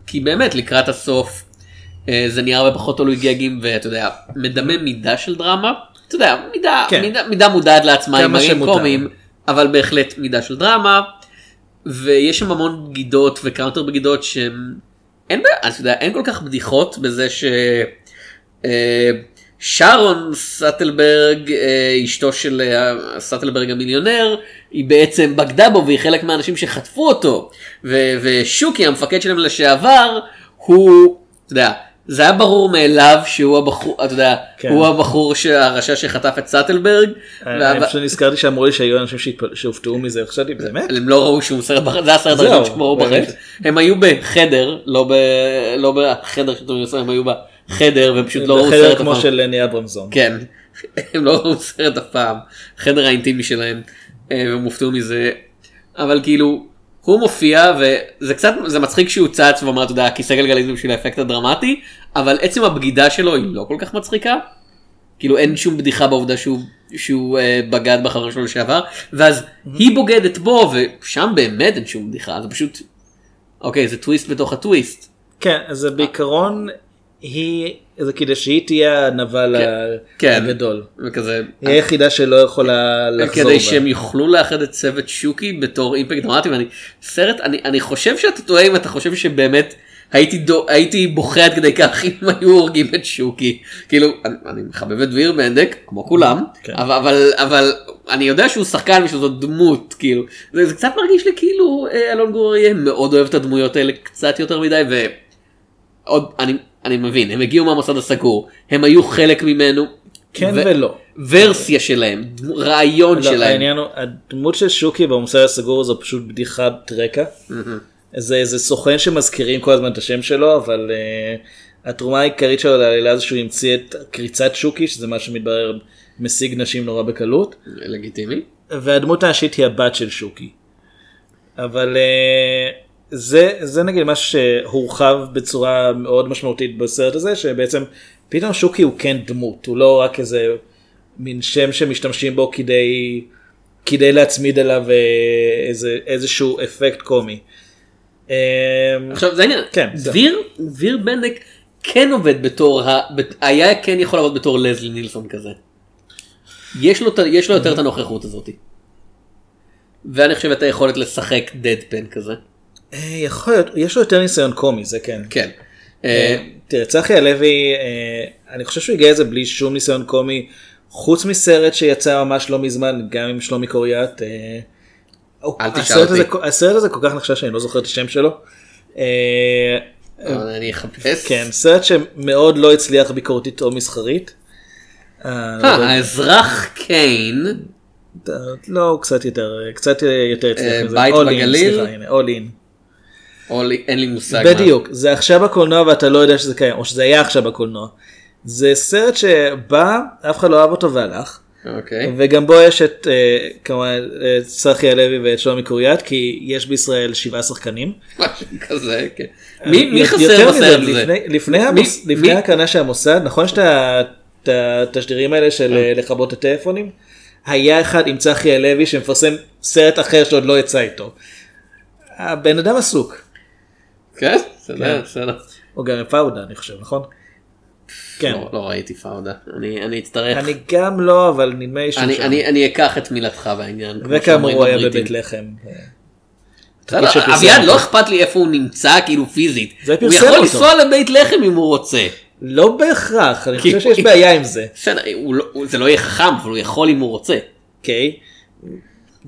כי באמת לקראת הסוף אה, זה נהיה הרבה פחות תלוי גגים ואתה יודע מדמה מידה של דרמה אתה יודע מידה כן. מידה, מידה מודעת לעצמה עם שמותר. קומיים אבל בהחלט מידה של דרמה ויש שם המון בגידות ו counter בגידות שהם אין, בעיה, אתה יודע, אין כל כך בדיחות בזה ש... אה, שרון סטלברג אה, אשתו של אה, סטלברג המיליונר היא בעצם בגדה בו והיא חלק מהאנשים שחטפו אותו. ושוקי המפקד שלהם לשעבר הוא אתה יודע זה היה ברור מאליו שהוא הבחור אתה יודע כן. הוא הבחור הרשע שחטף את סטלברג. וה- אני פשוט נזכרתי שאמרו לי שהיו אנשים שהופתעו מזה חשבתי באמת? הם לא ראו שום סרט בחדר, זה הסרט זהו, הראשון שהם ראו. בחדר. הם היו בחדר, לא ב- לא בחדר שאתם עושים, הם היו בחדר ופשוט לא ראו בחדר סרט כמו אף פעם. של לני אברמזון. כן, הם לא ראו סרט אף פעם, חדר האינטימי שלהם, אה, והם הופתעו מזה, אבל כאילו, הוא מופיע וזה קצת, זה מצחיק שהוא צץ ואומר, אתה יודע, כיסא גלגלים זה בשביל האפקט הדרמטי, אבל עצם הבגידה שלו היא לא כל כך מצחיקה. כאילו אין שום בדיחה בעובדה שהוא, שהוא אה, בגד בחבר שלו לשעבר, ואז היא בוגדת בו, ושם באמת אין שום בדיחה, זה פשוט, אוקיי, זה טוויסט בתוך הטוויסט. כן, אז בעיקרון היא, זה כדי שהיא תהיה הנבל כן. הגדול. וכזה, היא היחידה שלא יכולה לחזור בה. כדי שהם יוכלו לאחד את צוות שוקי בתור אימפקט דרמטי ואני סרט אני אני חושב שאתה טועה אם אתה חושב שבאמת הייתי דו, הייתי בוכה עד כדי כך אם היו הורגים את שוקי כאילו אני, אני מחבב את דביר בנדק כמו כולם כן. אבל אבל אבל אני יודע שהוא שחקן ושזו דמות כאילו זה, זה קצת מרגיש לי כאילו אה, אלון גור אריה מאוד אוהב את הדמויות האלה קצת יותר מדי ועוד אני אני מבין הם הגיעו מהמוסד הסגור הם היו חלק ממנו. כן ו- ולא. ורסיה שלהם, רעיון לא, שלהם. העניין הוא, הדמות של שוקי במוסד הסגור זו פשוט בדיחת רקע. זה איזה סוכן שמזכירים כל הזמן את השם שלו, אבל uh, התרומה העיקרית שלו לעלילה זה שהוא המציא את קריצת שוקי, שזה מה שמתברר משיג נשים נורא בקלות. לגיטימי. והדמות האנשית היא הבת של שוקי. אבל uh, זה, זה נגיד משהו שהורחב בצורה מאוד משמעותית בסרט הזה, שבעצם פתאום שוקי הוא כן דמות, הוא לא רק איזה מין שם שמשתמשים בו כדי, כדי להצמיד אליו אה, איזה, איזשהו אפקט קומי. אה, עכשיו זה העניין, כן. דביר, דביר בנדק כן עובד בתור, ה... היה כן יכול לעבוד בתור לזלי נילסון כזה. יש לו, יש לו יותר את הנוכחות הזאת. ואני חושב את היכולת לשחק דדפן כזה. אה, יכול להיות, יש לו יותר ניסיון קומי, זה כן. כן. אה, אה, תראה, צחי הלוי, אני חושב שהוא הגיע לזה בלי שום ניסיון קומי, חוץ מסרט שיצא ממש לא מזמן, גם עם שלומי קוריאט. אל תשאל אותי. הסרט הזה כל כך נחשב שאני לא זוכר את השם שלו. אני אחפש. כן, סרט שמאוד לא הצליח ביקורתית או מסחרית. האזרח קיין, לא, הוא קצת יותר, קצת יותר הצליח. בית בגליל? סליחה, הנה, All in. או אין לי מושג. מה. בדיוק, זה עכשיו בקולנוע ואתה לא יודע שזה קיים, או שזה היה עכשיו בקולנוע. זה סרט שבא, אף אחד לא אהב אותו והלך, אוקיי. וגם בו יש את, אה, כמובן, את צחי הלוי ואת שלומי קוריאט, כי יש בישראל שבעה שחקנים. משהו כזה, כן. מי מי יותר חסר בסרט הזה? לפני- לפני מי- מי- ההקרנה של המוסד, נכון יש את ה- את התשדירים האלה של אה, לכבות את הטלפונים? היה אחד עם צחי הלוי שמפרסם סרט אחר שעוד לא יצא איתו. הבן אדם עסוק. כן? בסדר, כן. בסדר. או גם עם פאודה אני חושב נכון? כן. לא- לא ראיתי פאודה. אני אני אצטרך. אני גם לא אבל נדמה לי שהוא אני. אני, אקח את מילתך בעניין. וכאמור הוא היה. בבית לחם. בסדר, אביעד. לא אכפת לי איפה הוא נמצא כאילו פיזית. הוא יכול. לנסוע לבית לחם אם הוא רוצה. לא בהכרח אני חושב שיש בעיה עם זה. בסדר, הוא לא- הוא- זה לא יהיה חכם אבל הוא יכול אם הוא רוצה. אוקיי.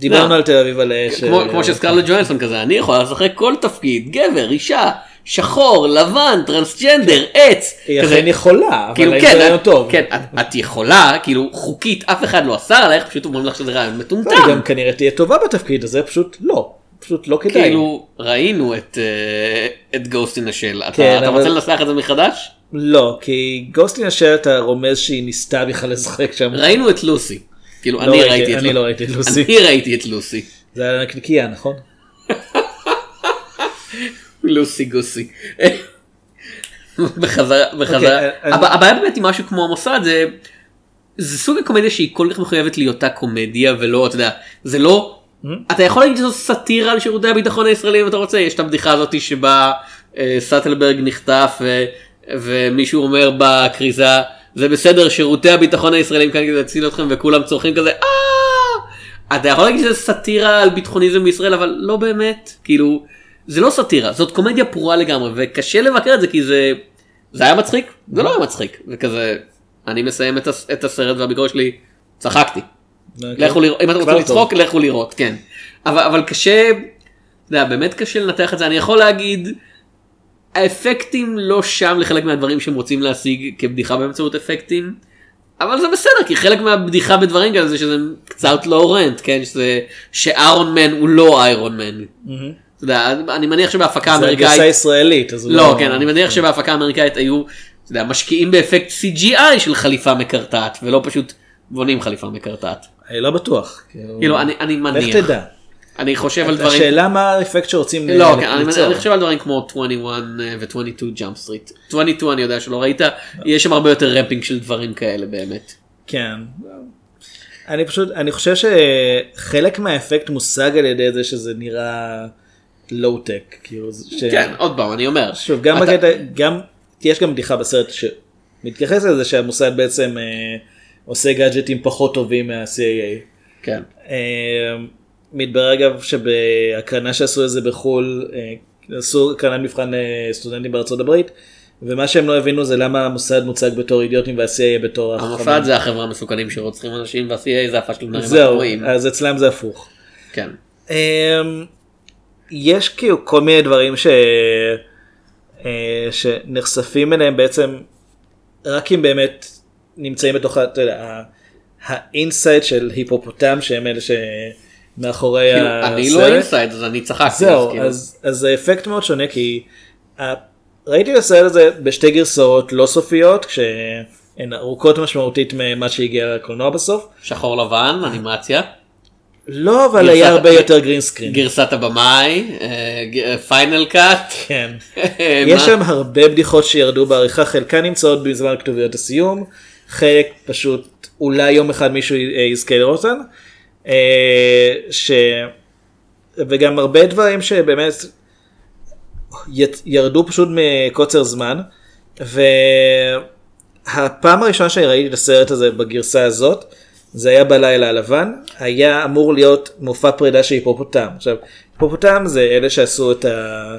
דיברנו לא. על תל אביב על אש. כמו אה, כמו שסקרלט ג'ואנסון כזה אני יכול לשחק כל תפקיד גבר אישה שחור לבן טרנסג'נדר עץ. היא. אכן יכולה אבל האם כן, זה רעיון טוב. כן, את- יכולה, כאילו חוקית אף אחד לא אסר עליך, פשוט אומרים לך שזה רעיון היא מטומטם. גם כנראה תהיה טובה בתפקיד הזה פשוט לא. פשוט לא כדאי. כאילו ראינו את אה, את גוסט אין השל, כן, אתה אבל- רוצה לנסח את זה מחדש? לא כי גוסטין השאר אתה רומז שהיא ניסתה בכלל לשחק שם. ראינו את לוסי. כאילו לא אני ראיתי- אני. לא ראיתי את לוסי. אני ראיתי את לוסי. זה היה נקניקייה נכון? לוסי גוסי. בחזרה, בחזרה. אוקיי, אני- הב- הבעיה באמת עם משהו כמו המוסד זה, זה סוג הקומדיה שהיא כל כך מחויבת להיותה קומדיה ולא, אתה יודע, זה לא, אתה יכול להגיד שזו סאטירה על שירותי הביטחון הישראלים אם אתה רוצה, יש את הבדיחה הזאת שבה אה, סאטלברג נחטף ומישהו אומר בכריזה, זה בסדר שירותי הביטחון הישראלים כאן כדי להציל אתכם וכולם צורכים כזה, אה! אתה יכול להגיד שזה סאטירה על ביטחוניזם בישראל אבל לא באמת. כאילו זה לא סאטירה זאת קומדיה פרועה לגמרי וקשה לבקר את זה כי זה זה היה מצחיק? זה לא היה מצחיק. וכזה אני מסיים את, הס- את הסרט והביקורת שלי צחקתי. לכו לראות אם אתם רוצים כבר טוב. לצחוק לכו לראות כן. אבל אבל קשה אתה יודע, באמת קשה לנתח את זה. אני יכול להגיד האפקטים לא שם לחלק מהדברים שהם רוצים להשיג כבדיחה באמצעות אפקטים. אבל זה בסדר כי חלק מהבדיחה בדברים כאלה זה שזה קצת לא רנט כן שזה שאיירון מן הוא לא איירון מן. אתה יודע, אני מניח שבהפקה זה הגרסה האמריקאית ישראלית. אז הוא לא כן אני מניח שבהפקה האמריקאית היו אתה יודע, משקיעים באפקט CGI של חליפה מקרטעת ולא פשוט בונים חליפה מקרטעת. אני לא בטוח. כאילו אני אני לך מניח. תדע. אני חושב על דברים... השאלה מה האפקט שרוצים לא, אה, כן, אני, ליצור. אני חושב על דברים כמו 21 ו-22 Jump Street. 22 אני יודע שלא ראית, יש שם הרבה יותר riffing של דברים כאלה באמת. כן. אני פשוט, אני חושב שחלק מהאפקט מושג על ידי זה שזה נראה לואו-טק. כאילו, ש... כן, עוד פעם, אני אומר. שוב, גם אתה- בקטע, גם, יש גם בדיחה בסרט שמתייחס לזה שהמוסד בעצם אה, עושה גאדג'טים פחות טובים מה-CIA. כן. אה, מתברר אגב שבהקרנה שעשו את זה בחו"ל, אה, עשו הקרנת מבחן לסטודנטים בארצות הברית, ומה שהם לא הבינו זה למה המוסד מוצג בתור אידיוטים וה-CIA בתור המוסד זה החבר'ה המסוכנים שרוצחים אנשים וה-CA זה הפשלונרים זהו, הגרועים. אז אצלם זה הפוך. כן. אמ, יש כאילו כל מיני דברים ש... אה, שנחשפים אליהם בעצם רק אם באמת נמצאים בתוך ה- אתה יודע, ה inside של היפופוטם שהם אלה שמאחורי כאילו, הסרט. אני לא inside אז אני צחקתי. זהו, כאילו- אז, אז זה אפקט מאוד שונה כי ה- ראיתי את הסרט הזה בשתי גרסאות לא סופיות כשהן ארוכות משמעותית ממה שהגיע לקולנוע בסוף. שחור לבן, אנימציה. לא, אבל גרסת- היה הרבה יותר green screen. גרסת הבמאי, אה, final cut. כן. יש שם הרבה בדיחות שירדו בעריכה, חלקן נמצאות בזמן כתוביות הסיום, חלק פשוט אולי יום אחד מישהו יזכה לראות אותן. אה, ש... וגם הרבה דברים שבאמת ירדו פשוט מקוצר זמן. והפעם הראשונה שאני ראיתי את הסרט הזה בגרסה הזאת, זה היה בלילה הלבן, היה אמור להיות מופע פרידה של היפופוטם. עכשיו, היפופוטם זה אלה שעשו את ה...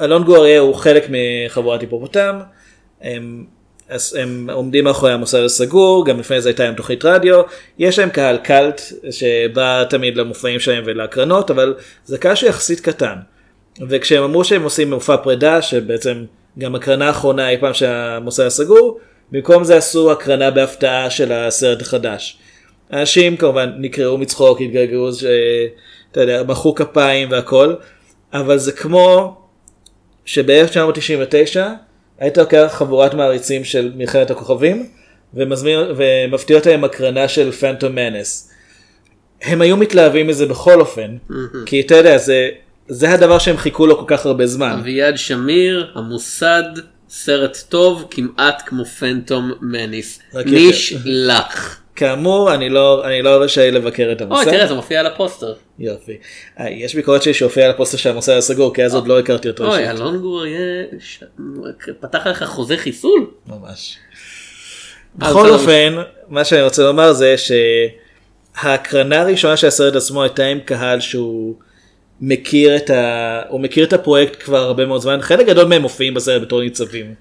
אלון גואריה הוא חלק מחבורת היפופוטם, הם, אז הם עומדים מאחורי המוסד הסגור, גם לפני זה הייתה להם תוכנית רדיו, יש להם קהל קאלט שבא תמיד למופעים שלהם ולהקרנות, אבל זה קהל שיחסית קטן. וכשהם אמרו שהם עושים מופע פרידה, שבעצם גם הקרנה האחרונה אי פעם שהמוסד הסגור, במקום זה עשו הקרנה בהפתעה של הסרט החדש. אנשים כמובן נקרעו מצחוק, התגעגעו, ש- אתה יודע, מחאו כפיים והכל, אבל זה כמו שב-1999 היית לוקח חבורת מעריצים של מלחמת הכוכבים ומזמין, ומפתיע אותם עם הקרנה של פנטום מנס. הם היו מתלהבים מזה בכל אופן, כי אתה יודע, זה, זה הדבר שהם חיכו לו כל כך הרבה זמן. אביעד שמיר, המוסד, סרט טוב, כמעט כמו Phantom Menace. נשלח. כאמור, אני לא, אני לא רשאי לבקר את אוי, המוסד. תראה, זה מופיע על הפוסטר. יופי. אה, יש ביקורת שלי שהופיע על הפוסטר של המוסד הסגור, כי אז עוד לא הכרתי אותו. אוי. אלון גוריה ש- פתח לך חוזה חיסול? ממש. אז בכל אופן, מה שאני רוצה לומר זה שההקרנה הראשונה של הסרט עצמו הייתה עם קהל שהוא מכיר את, ה... הוא מכיר את הפרויקט כבר הרבה מאוד זמן, חלק גדול מהם מופיעים בסרט בתור ניצבים.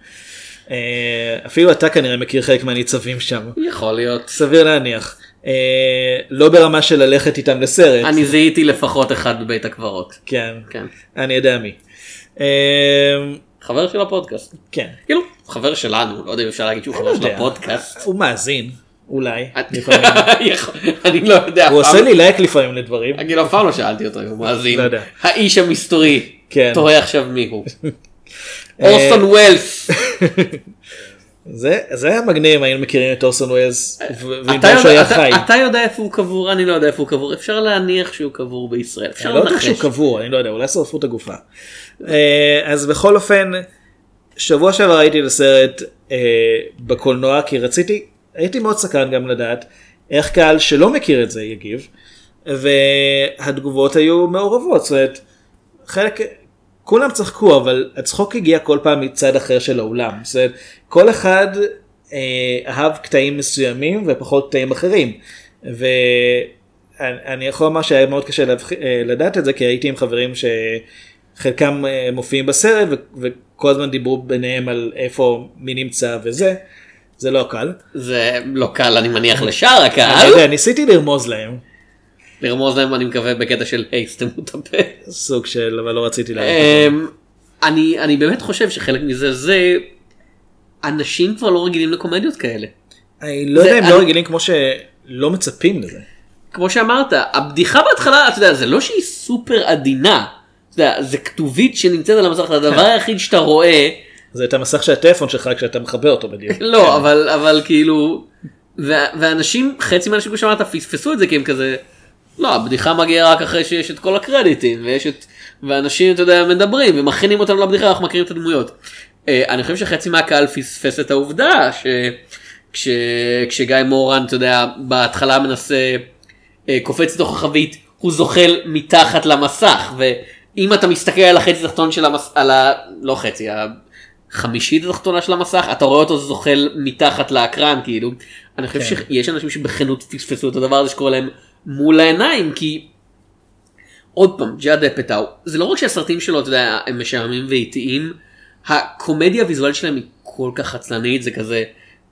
אה, אפילו אתה כנראה מכיר חלק מהניצבים שם, יכול להיות. סביר להניח. אה, לא ברמה של ללכת איתם לסרט, אני זיהיתי לפחות אחד בבית הקברות. כן, כן. אני יודע מי. אה, חבר של הפודקאסט. כן, כאילו, חבר שלנו, לא יודע אם אפשר להגיד שהוא חבר של יודע. הפודקאסט. הוא מאזין, אולי, אני- לא יודע. הוא עושה לי לייק לפעמים לדברים. אני אף פעם לא שאלתי אותו אם הוא מאזין. לא. האיש המסתורי. כן. תוהה עכשיו מי הוא. אה, אורסון ווילס. זה, זה היה מגניב היינו מכירים את אורסון ווילס אתה ונדע שהוא היה חי. אתה- יודע איפה הוא קבור, אני לא יודע איפה הוא קבור. אפשר להניח שהוא קבור בישראל. אפשר אני לא יודע שהוא לנחש. קבור, אני לא יודע, אולי שרפו את הגופה. אה, אז בכל אופן, שבוע שעבר הייתי לסרט אה, בקולנוע כי רציתי, הייתי מאוד סקרן גם לדעת איך קהל שלא מכיר את זה יגיב, והתגובות היו מעורבות, זאת אומרת, חלק, כולם צחקו אבל הצחוק הגיע כל פעם מצד אחר של האולם, אומרת, כל אחד אה, אהב קטעים מסוימים ופחות קטעים אחרים. ואני אני יכול לומר שהיה מאוד קשה להבח... אה, לדעת את זה כי הייתי עם חברים שחלקם אה, מופיעים בסרט ו... וכל הזמן דיברו ביניהם על איפה מי נמצא וזה. זה לא קל. זה לא קל אני מניח לשאר אני הקהל. יודע, ניסיתי לרמוז להם לרמוז להם אני מקווה בקטע של היי סתמו את הפה. סוג של אבל לא רציתי להגיד. אמ, אני אני באמת חושב שחלק מזה זה אנשים כבר לא רגילים לקומדיות כאלה. אני לא יודע אם לא רגילים כמו שלא מצפים לזה. כמו שאמרת הבדיחה בהתחלה אתה יודע זה לא שהיא סופר עדינה. זה כתובית שנמצאת על המסך הדבר היחיד שאתה רואה זה את המסך של הטלפון שלך כשאתה מכבה אותו בדיוק. לא אבל אבל כאילו ואנשים חצי מהאנשים כמו שאמרת פספסו את זה כי הם כזה לא, הבדיחה מגיעה רק אחרי שיש את כל הקרדיטים, ויש את... ואנשים, אתה יודע, מדברים ומכינים אותנו לבדיחה, אנחנו מכירים את הדמויות. אה, אני חושב שחצי מהקהל פספס את העובדה שכש... כשגיא מורן, אתה יודע, בהתחלה מנסה, אה, קופץ לתוך החבית, הוא זוחל מתחת למסך, ואם אתה מסתכל על החצי התחתון של המסך, על ה... לא חצי, החמישית התחתונה של המסך, אתה רואה אותו זוחל מתחת לאקרן, כאילו. אני חושב כן. שיש אנשים שבכנות פספסו את הדבר הזה שקורה להם מול העיניים, כי עוד פעם, ג'אד אפטאו, זה לא רק שהסרטים שלו, אתה יודע, הם משעממים ואיטיים, הקומדיה הוויזואלית שלהם היא כל כך עצלנית, זה כזה,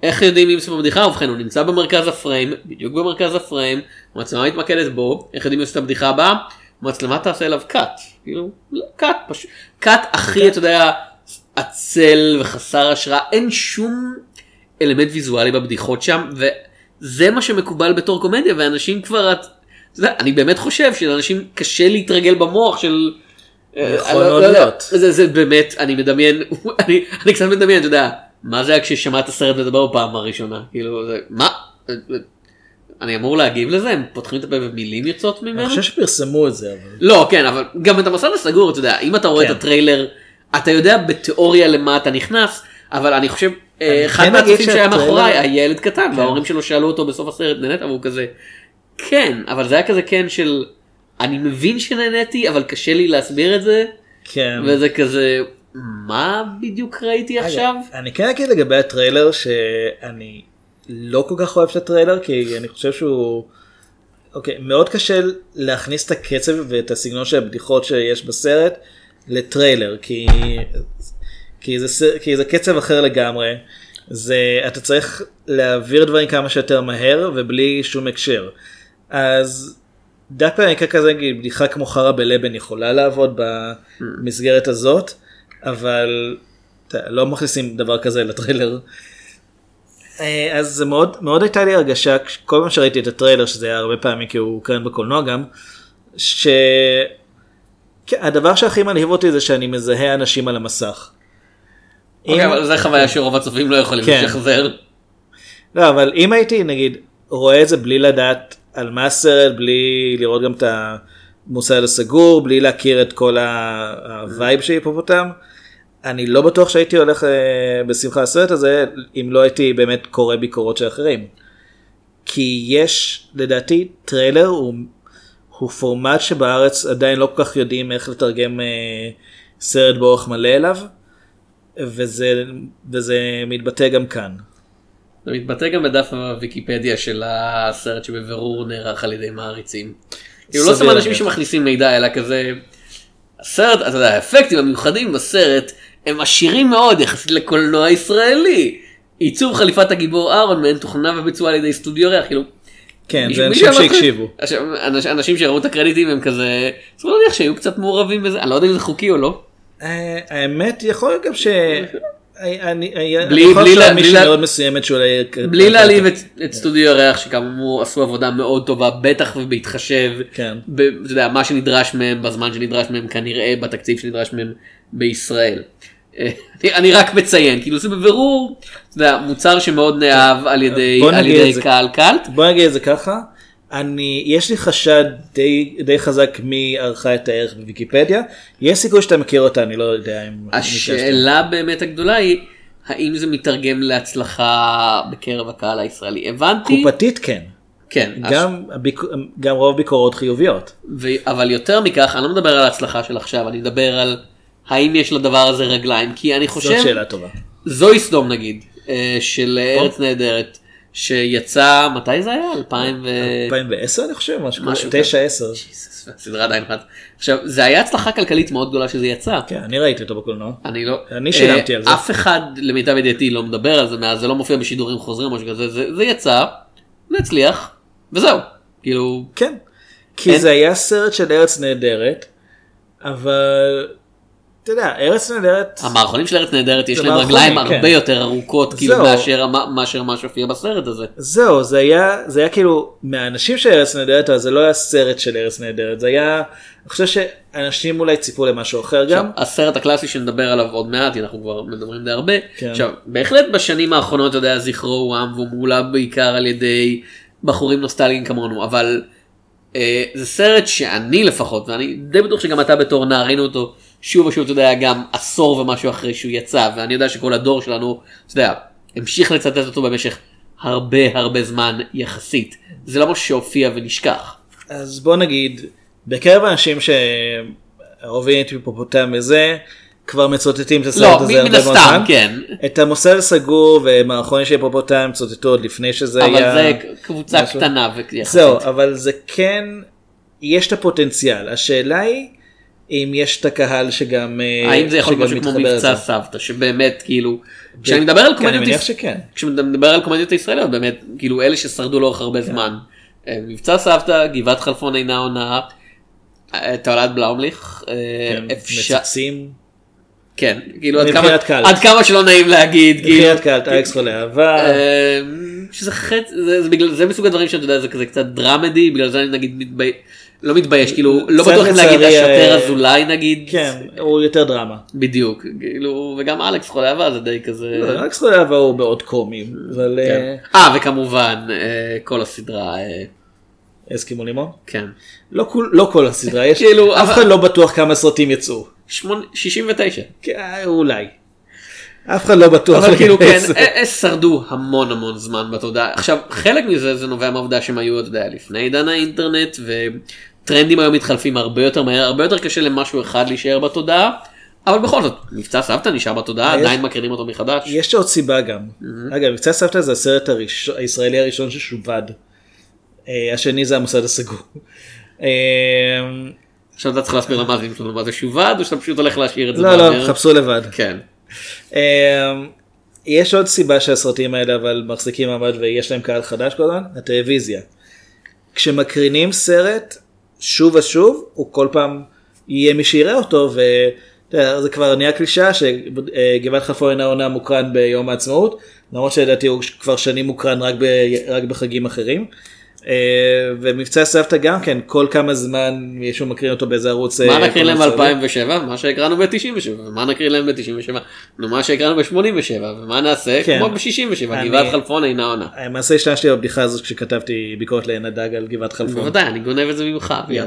איך יודעים אם זה בבדיחה? ובכן, הוא נמצא במרכז הפריים, בדיוק במרכז הפריים, המצלמה מתמקדת בו, איך יודעים אם זה הבדיחה הבאה? המצלמה תעשה אליו קאט, כאילו, קאט, פשוט, קאט הכי, אתה יודע, עצל וחסר השראה, אין שום אלמנט ויזואלי בבדיחות שם, וזה מה שמקובל בתור קומדיה, ואנשים כבר, את, אתה יודע, אני באמת חושב שלאנשים קשה להתרגל במוח של... יכול אה, מאוד לא להיות. זה, זה באמת, אני מדמיין, אני, אני קצת מדמיין, אתה יודע, מה זה היה כששמעת סרט מדבר בפעם הראשונה, כאילו, זה, מה? אני אמור להגיב לזה? הם פותחים את הפה ומילים יוצאות ממנו? אני חושב שפרסמו את זה, אבל... לא, כן, אבל גם את המסד הסגור, אתה יודע, אם אתה רואה כן. את הטריילר, אתה יודע בתיאוריה למה אתה נכנס, אבל אני חושב, אה, אחד כן מהצופים שהיה מאחוריי היה ילד קטן, כן. וההורים שלו שאלו אותו בסוף הסרט, נהנית? והוא כזה, כן, אבל זה היה כזה כן של, אני מבין שנהניתי, אבל קשה לי להסביר את זה, כן. וזה כזה, מה בדיוק ראיתי עכשיו? אני כן אגיד לגבי הטריילר שאני לא כל כך אוהב את הטריילר כי אני חושב שהוא אוקיי מאוד קשה להכניס את הקצב ואת הסגנון של הבדיחות שיש בסרט לטריילר כי כי זה כי זה קצב אחר לגמרי זה אתה צריך להעביר דברים כמה שיותר מהר ובלי שום הקשר אז דווקא במקרה כזה בדיחה כמו חרא בלבן יכולה לעבוד במסגרת הזאת אבל לא מכניסים דבר כזה לטריילר. אה, אז זה מאוד מאוד הייתה לי הרגשה כל פעם שראיתי את הטריילר שזה היה הרבה פעמים כי הוא קרן בקולנוע גם. שהדבר שהכי מלהיב אותי זה שאני מזהה אנשים על המסך. אוקיי, אבל זו חוויה שרוב הצופים לא יכולים כן. לשחזר. לא, אבל אם הייתי נגיד רואה את זה בלי לדעת על מה הסרט, בלי לראות גם את המוסד הסגור, בלי להכיר את כל ה vibe שהיפופוטם, אני לא בטוח שהייתי הולך אה, בשמחה לסרט הזה, אם לא הייתי באמת קורא ביקורות של אחרים. כי יש, לדעתי, טריילר הוא, הוא פורמט שבארץ עדיין לא כל כך יודעים איך לתרגם אה, סרט באורך מלא אליו, וזה, וזה מתבטא גם כאן. זה מתבטא גם בדף הוויקיפדיה של הסרט שבבירור נערך על ידי מעריצים. כאילו לא סתם אנשים. שמכניסים מידע אלא כזה. הסרט, אתה יודע, האפקטים המיוחדים בסרט הם עשירים מאוד יחסית לקולנוע ישראלי. עיצוב חליפת הגיבור אהרון מן תוכננה וביצוע על ידי סטודיו ריח, כאילו. כן, זה אנשים שהקשיבו. אנשים שראו את הקרדיטים הם כזה, צריך להניח שהיו קצת מעורבים בזה, אני לא יודע אם זה חוקי או לא. אה, האמת יכול להיות גם ש... בלי- להעליב את, סטודיו ירח שכאמור עשו עבודה מאוד טובה בטח ובהתחשב כן. ב, אתה יודע, מה שנדרש מהם בזמן שנדרש מהם כנראה בתקציב שנדרש מהם בישראל. אה, אני, רק מציין כאילו זה בבירור מוצר שמאוד נאהב על ידי. קהל קאלט. בוא נגיד את זה ככה, אני, יש לי חשד די, די חזק מי ערכה את הערך בוויקיפדיה, יש סיכוי שאתה מכיר אותה, אני לא יודע אם... השאלה באמת הגדולה היא האם זה מתרגם להצלחה בקרב הקהל הישראלי? הבנתי קופתית כן, כן גם, הביק... גם רוב ביקורות חיוביות. ו... אבל יותר מכך, אני לא מדבר על ההצלחה של עכשיו, אני מדבר על האם יש לדבר הזה רגליים, כי אני חושב, זאת שאלה טובה. זוהי סדום נגיד, אה, של ארץ נהדרת, שיצא, מתי זה היה? 2000 ו... 2010 אני חושב, משהו משהו כזה, 9-10. ג'יסוס, הסדרה עדיין אחת. עכשיו, זה היה הצלחה כלכלית מאוד גדולה שזה יצא. כן, אני ראיתי אותו בקולנוע. אני לא, אני שילמתי אה, על זה. אף אחד למיטב ידיעתי לא מדבר על זה מאז, זה לא מופיע בשידורים חוזרים או משהו כזה, זה, יצא, זה הצליח, וזהו. כאילו, כן, כי זה היה סרט של ארץ נהדרת, אבל אתה יודע, ארץ נהדרת, המערכונים של ארץ נהדרת יש להם רגליים כן. הרבה יותר ארוכות כאילו. מאשר מאשר מה שהופיע בסרט הזה. זהו, זה היה, זה היה כאילו, מהאנשים של ארץ נהדרת, אבל זה לא היה סרט של ארץ נהדרת, זה היה, אני חושב שאנשים אולי ציפו למשהו אחר גם. עכשיו, הסרט הקלאסי שנדבר עליו עוד מעט אנחנו כבר מדברים די הרבה. כן. עכשיו בהחלט בשנים האחרונות אתה יודע זכרו הוא עם והוא מעולה בעיקר על ידי בחורים נוסטלגיים כמונו אבל אה, זה סרט שאני לפחות, ואני די בטוח שגם אתה בתור נער ראינו אותו שוב ושוב, אתה יודע, גם עשור ומשהו אחרי שהוא יצא, ואני יודע שכל הדור שלנו, אתה יודע, המשיך לצטט אותו במשך הרבה הרבה זמן יחסית. זה לא משהו שהופיע ונשכח. אז בוא נגיד, בקרב האנשים שאוהבים את היפופוטם וזה, כבר מצוטטים את הסרט לא, הזה הרבה מאוד זמן. כן. את המוסד הסגור ומערכונים של היפופוטם צוטטו עוד לפני שזה אבל היה... זה קבוצה משהו. קטנה ויחסית. זהו, אבל זה כן, יש את הפוטנציאל. השאלה היא, אם יש את הקהל שגם אה, האם זה יכול להיות משהו כמו מבצע. סבתא שבאמת כאילו כשאני מדבר על כן, קומדיות מניח יש- שכן. כשאתה מדבר על קומדיות הישראליות באמת כאילו אלה ששרדו לאורך הרבה כן. זמן. אה, מבצע סבתא גבעת חלפון אינה עונה. אה, תולעת בלאומליך כן, מצצים, כן כאילו עד כמה. עד כמה שלא נעים להגיד כאילו מבחינת קהל, אלכס חולה אהבה. אה, שזה חצי זה זה בגלל זה מסוג הדברים שאתה יודע זה כזה קצת דרמדי בגלל זה אני נגיד מתבייש לא מתבייש כאילו לא בטוח אם להגיד השוטר אה, אזולאי נגיד כן, הוא יותר דרמה. בדיוק כאילו וגם אלכס חולה אהבה זה די כזה. לא, אלכס חולה אהבה הוא מאוד קומי, אבל כן. אה, אה וכמובן אה, כל הסדרה אסקימו לימון. כן. לא לא כל הסדרה, יש, כאילו, אף אחד לא בטוח כמה סרטים יצאו. שמונה- 69. כן, אולי. אף אחד לא בטוח. אבל כאילו כן. אה, אה, שרדו המון המון זמן בתודעה עכשיו חלק מזה זה נובע מהעובדה שהם היו אתה יודע לפני עידן האינטרנט וטרנדים היום מתחלפים הרבה יותר מהר הרבה יותר קשה למשהו אחד להישאר בתודעה. אבל בכל זאת מבצע סבתא נשאר בתודעה עדיין מקרינים אותו מחדש. יש עוד סיבה גם. אגב, מבצע סבתא זה הסרט הישראלי הראשון ששובד. אה, השני זה המוסד הסגור. עכשיו אתה צריך להסביר למאזינים שלנו מה זה שובד או שאתה פשוט הולך להשאיר את זה. לא, לא? חפשו לבד. כן. אה, יש עוד סיבה שהסרטים האלה אבל מחזיקים מעמד ויש להם קהל חדש כל הזמן, הטלוויזיה. כשמקרינים סרט שוב ושוב, הוא כל פעם יהיה מי שיראה אותו ואתה יודע, זה כבר נהיה קלישאה שגבעת חפור אינה עונה מוקרן ביום העצמאות, למרות שלדעתי הוא כבר שנים מוקרן רק, ב, רק בחגים אחרים. אה, ומבצע סבתא גם כן, כל כמה זמן מישהו מקרין אותו באיזה ערוץ. מה אה, נקריא להם קומרציאלי. ב-2007? מה שהקראנו ב-97. מה נקריא להם ב-97? נו מה שהקראנו ב-87. ומה נעשה? כן. כמו ב-67. אני- גבעת חלפון אינה עונה. למעשה השתמשתי בבדיחה הזאת כשכתבתי ביקורת לעין הדג על גבעת חלפון. בוודאי אני גונב את זה ממך. אה.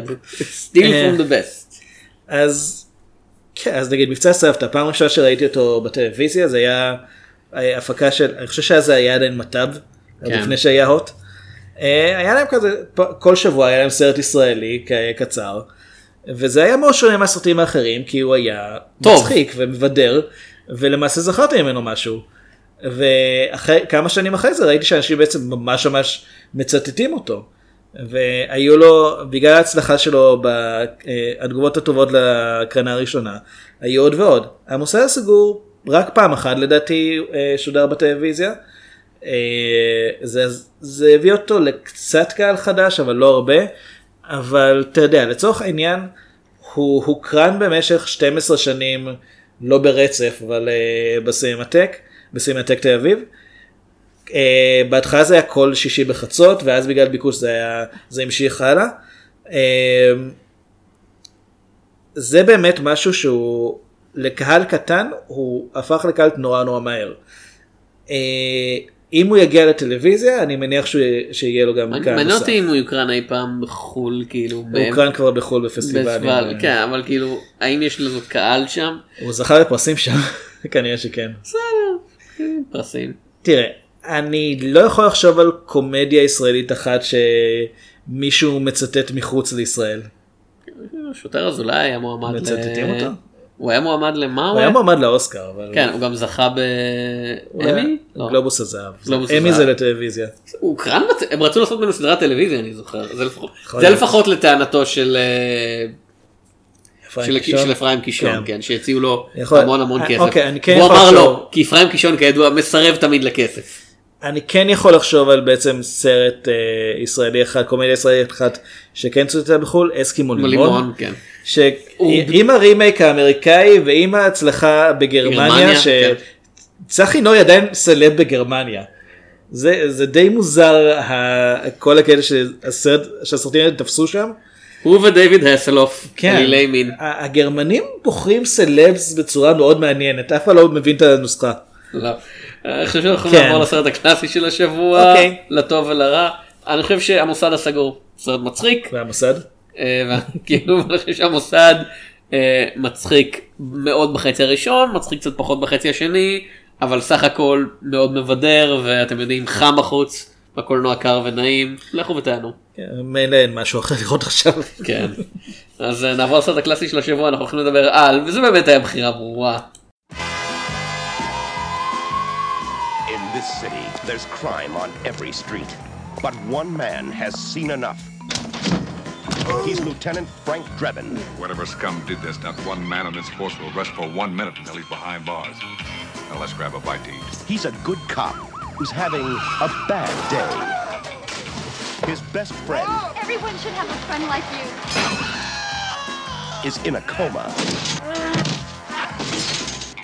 from the best. אז, כן, אז נגיד מבצע סבתא, פעם ראשונה שראיתי אותו בטלוויזיה זה היה אה, הפקה של, אני חושב שאז זה היה עדיין מטב, כן. לפני שהיה הוט. אה, היה להם כזה, כל שבוע היה להם סרט ישראלי קצר, וזה היה מאוד שונה מהסרטים האחרים, כי הוא היה טוב. מצחיק ומבדר, ולמעשה זכרתי ממנו משהו. ואחרי כמה שנים אחרי זה ראיתי שאנשים בעצם ממש ממש מצטטים אותו. והיו לו, בגלל ההצלחה שלו בתגובות הטובות להקרנה הראשונה, היו עוד ועוד. המוסד הסגור רק פעם אחת לדעתי אה, שודר בטלוויזיה. אה, זה, זה הביא אותו לקצת קהל חדש אבל לא הרבה. אבל אתה יודע, לצורך העניין הוא הוקרן במשך 12 שנים, לא ברצף, אבל uh, בסינמטק, בסינמטק תל אביב. Uh, בהתחלה זה היה כל שישי בחצות, ואז בגלל ביקוש זה, היה, זה המשיך הלאה. Uh, זה באמת משהו שהוא לקהל קטן, הוא הפך לקהל נורא נורא מהר. Uh, אם הוא יגיע לטלוויזיה, אני מניח שהוא, שיהיה לו גם קהל מעניין. אותי אם הוא יוקרן אי פעם בחו"ל כאילו. הוא הוקרן כבר בחו"ל בפסטיבלים. בפסטיבל, כן אבל כאילו האם יש לזה קהל שם? הוא זכה בפרסים שם, כנראה שכן. פרסים. תראה, אני לא יכול לחשוב על קומדיה ישראלית אחת שמישהו מצטט מחוץ לישראל. שוטר אזולאי היה מועמד ל... מצטטים אותו? הוא היה מועמד למה הוא היה מועמד לאוסקר, אבל... כן הוא גם זכה באמי? לא. גלובוס הזהב. אמי. זה לטלוויזיה. הוא בת- הם רצו לעשות ממנו סדרת טלוויזיה אני זוכר, זה לפחות- לטענתו של אה, אפרים של אפרים קישון, כן. כן, שהציעו לו המון המון אה, כסף. אוקיי, כן הוא אמר לו, כי אפרים קישון כידוע מסרב תמיד לכסף. אני כן יכול לחשוב על בעצם סרט אה, ישראלי אחד, קומדיה ישראלית אחת שכן צוטטה בחו"ל, אסקימו לימון. כן. שעם הרימייק האמריקאי ועם ההצלחה בגרמניה, גרמניה, כן. שצחי נוי עדיין סלב בגרמניה. זה, זה די מוזר ה- כל הקטע שהסרט, שהסרטים האלה תפסו שם. הוא ודייוויד הסלוף, כן. אלילי מין. הגרמנים בוחרים סלבס בצורה מאוד מעניינת, אף אחד לא מבין את הנוסחה. לא. אני חושב שאנחנו כן. נעבור לסרט הקלאסי של השבוע, אוקיי. לטוב ולרע. אני חושב שהמוסד הסגור סרט מצחיק, והמוסד? אה, כאילו אני חושב שהמוסד אה, מצחיק מאוד בחצי הראשון, מצחיק קצת פחות בחצי השני, אבל סך הכל מאוד מבדר ואתם יודעים חם בחוץ, בקולנוע קר ונעים, לכו ותענו. כן, מילא אין משהו אחר לראות עכשיו. כן. אז אה, נעבור לסרט הקלאסי של השבוע, אנחנו הולכים לדבר על, וזה באמת היה בחירה ברורה. City, there's crime on every street. But one man has seen enough. He's Lieutenant Frank Drebin. Whatever scum did this, not one man on this force will rest for one minute until he's behind bars. Now let's grab a bite to eat. He's a good cop who's having a bad day. His best friend oh, Everyone should have a friend like you. is in a coma.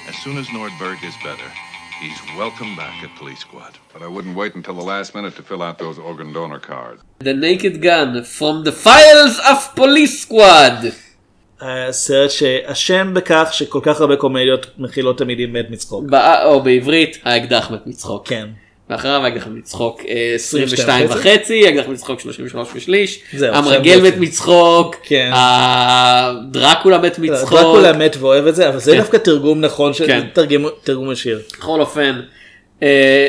As soon as Nordberg is better, he's welcome back at Police Squad. But I wouldn't wait until the last minute to fill out those organ donor cards. The Naked Gun from the files of police squad. סרט שאשם בכך שכל כך הרבה קומדיות מכילות תמידים מת מצחוק. או בעברית האקדח מת מצחוק. כן. ואחריו מת מצחוק אה, 22 וחצי, האקדח מת מצחוק 33 ושליש, המרגל עכשיו מת מצחוק, כן. הדרקולה מת מצחוק. דרקולה מת ואוהב את זה, אבל זה כן. דווקא תרגום נכון, כן. תרגום- ישיר. בכל אופן, אה,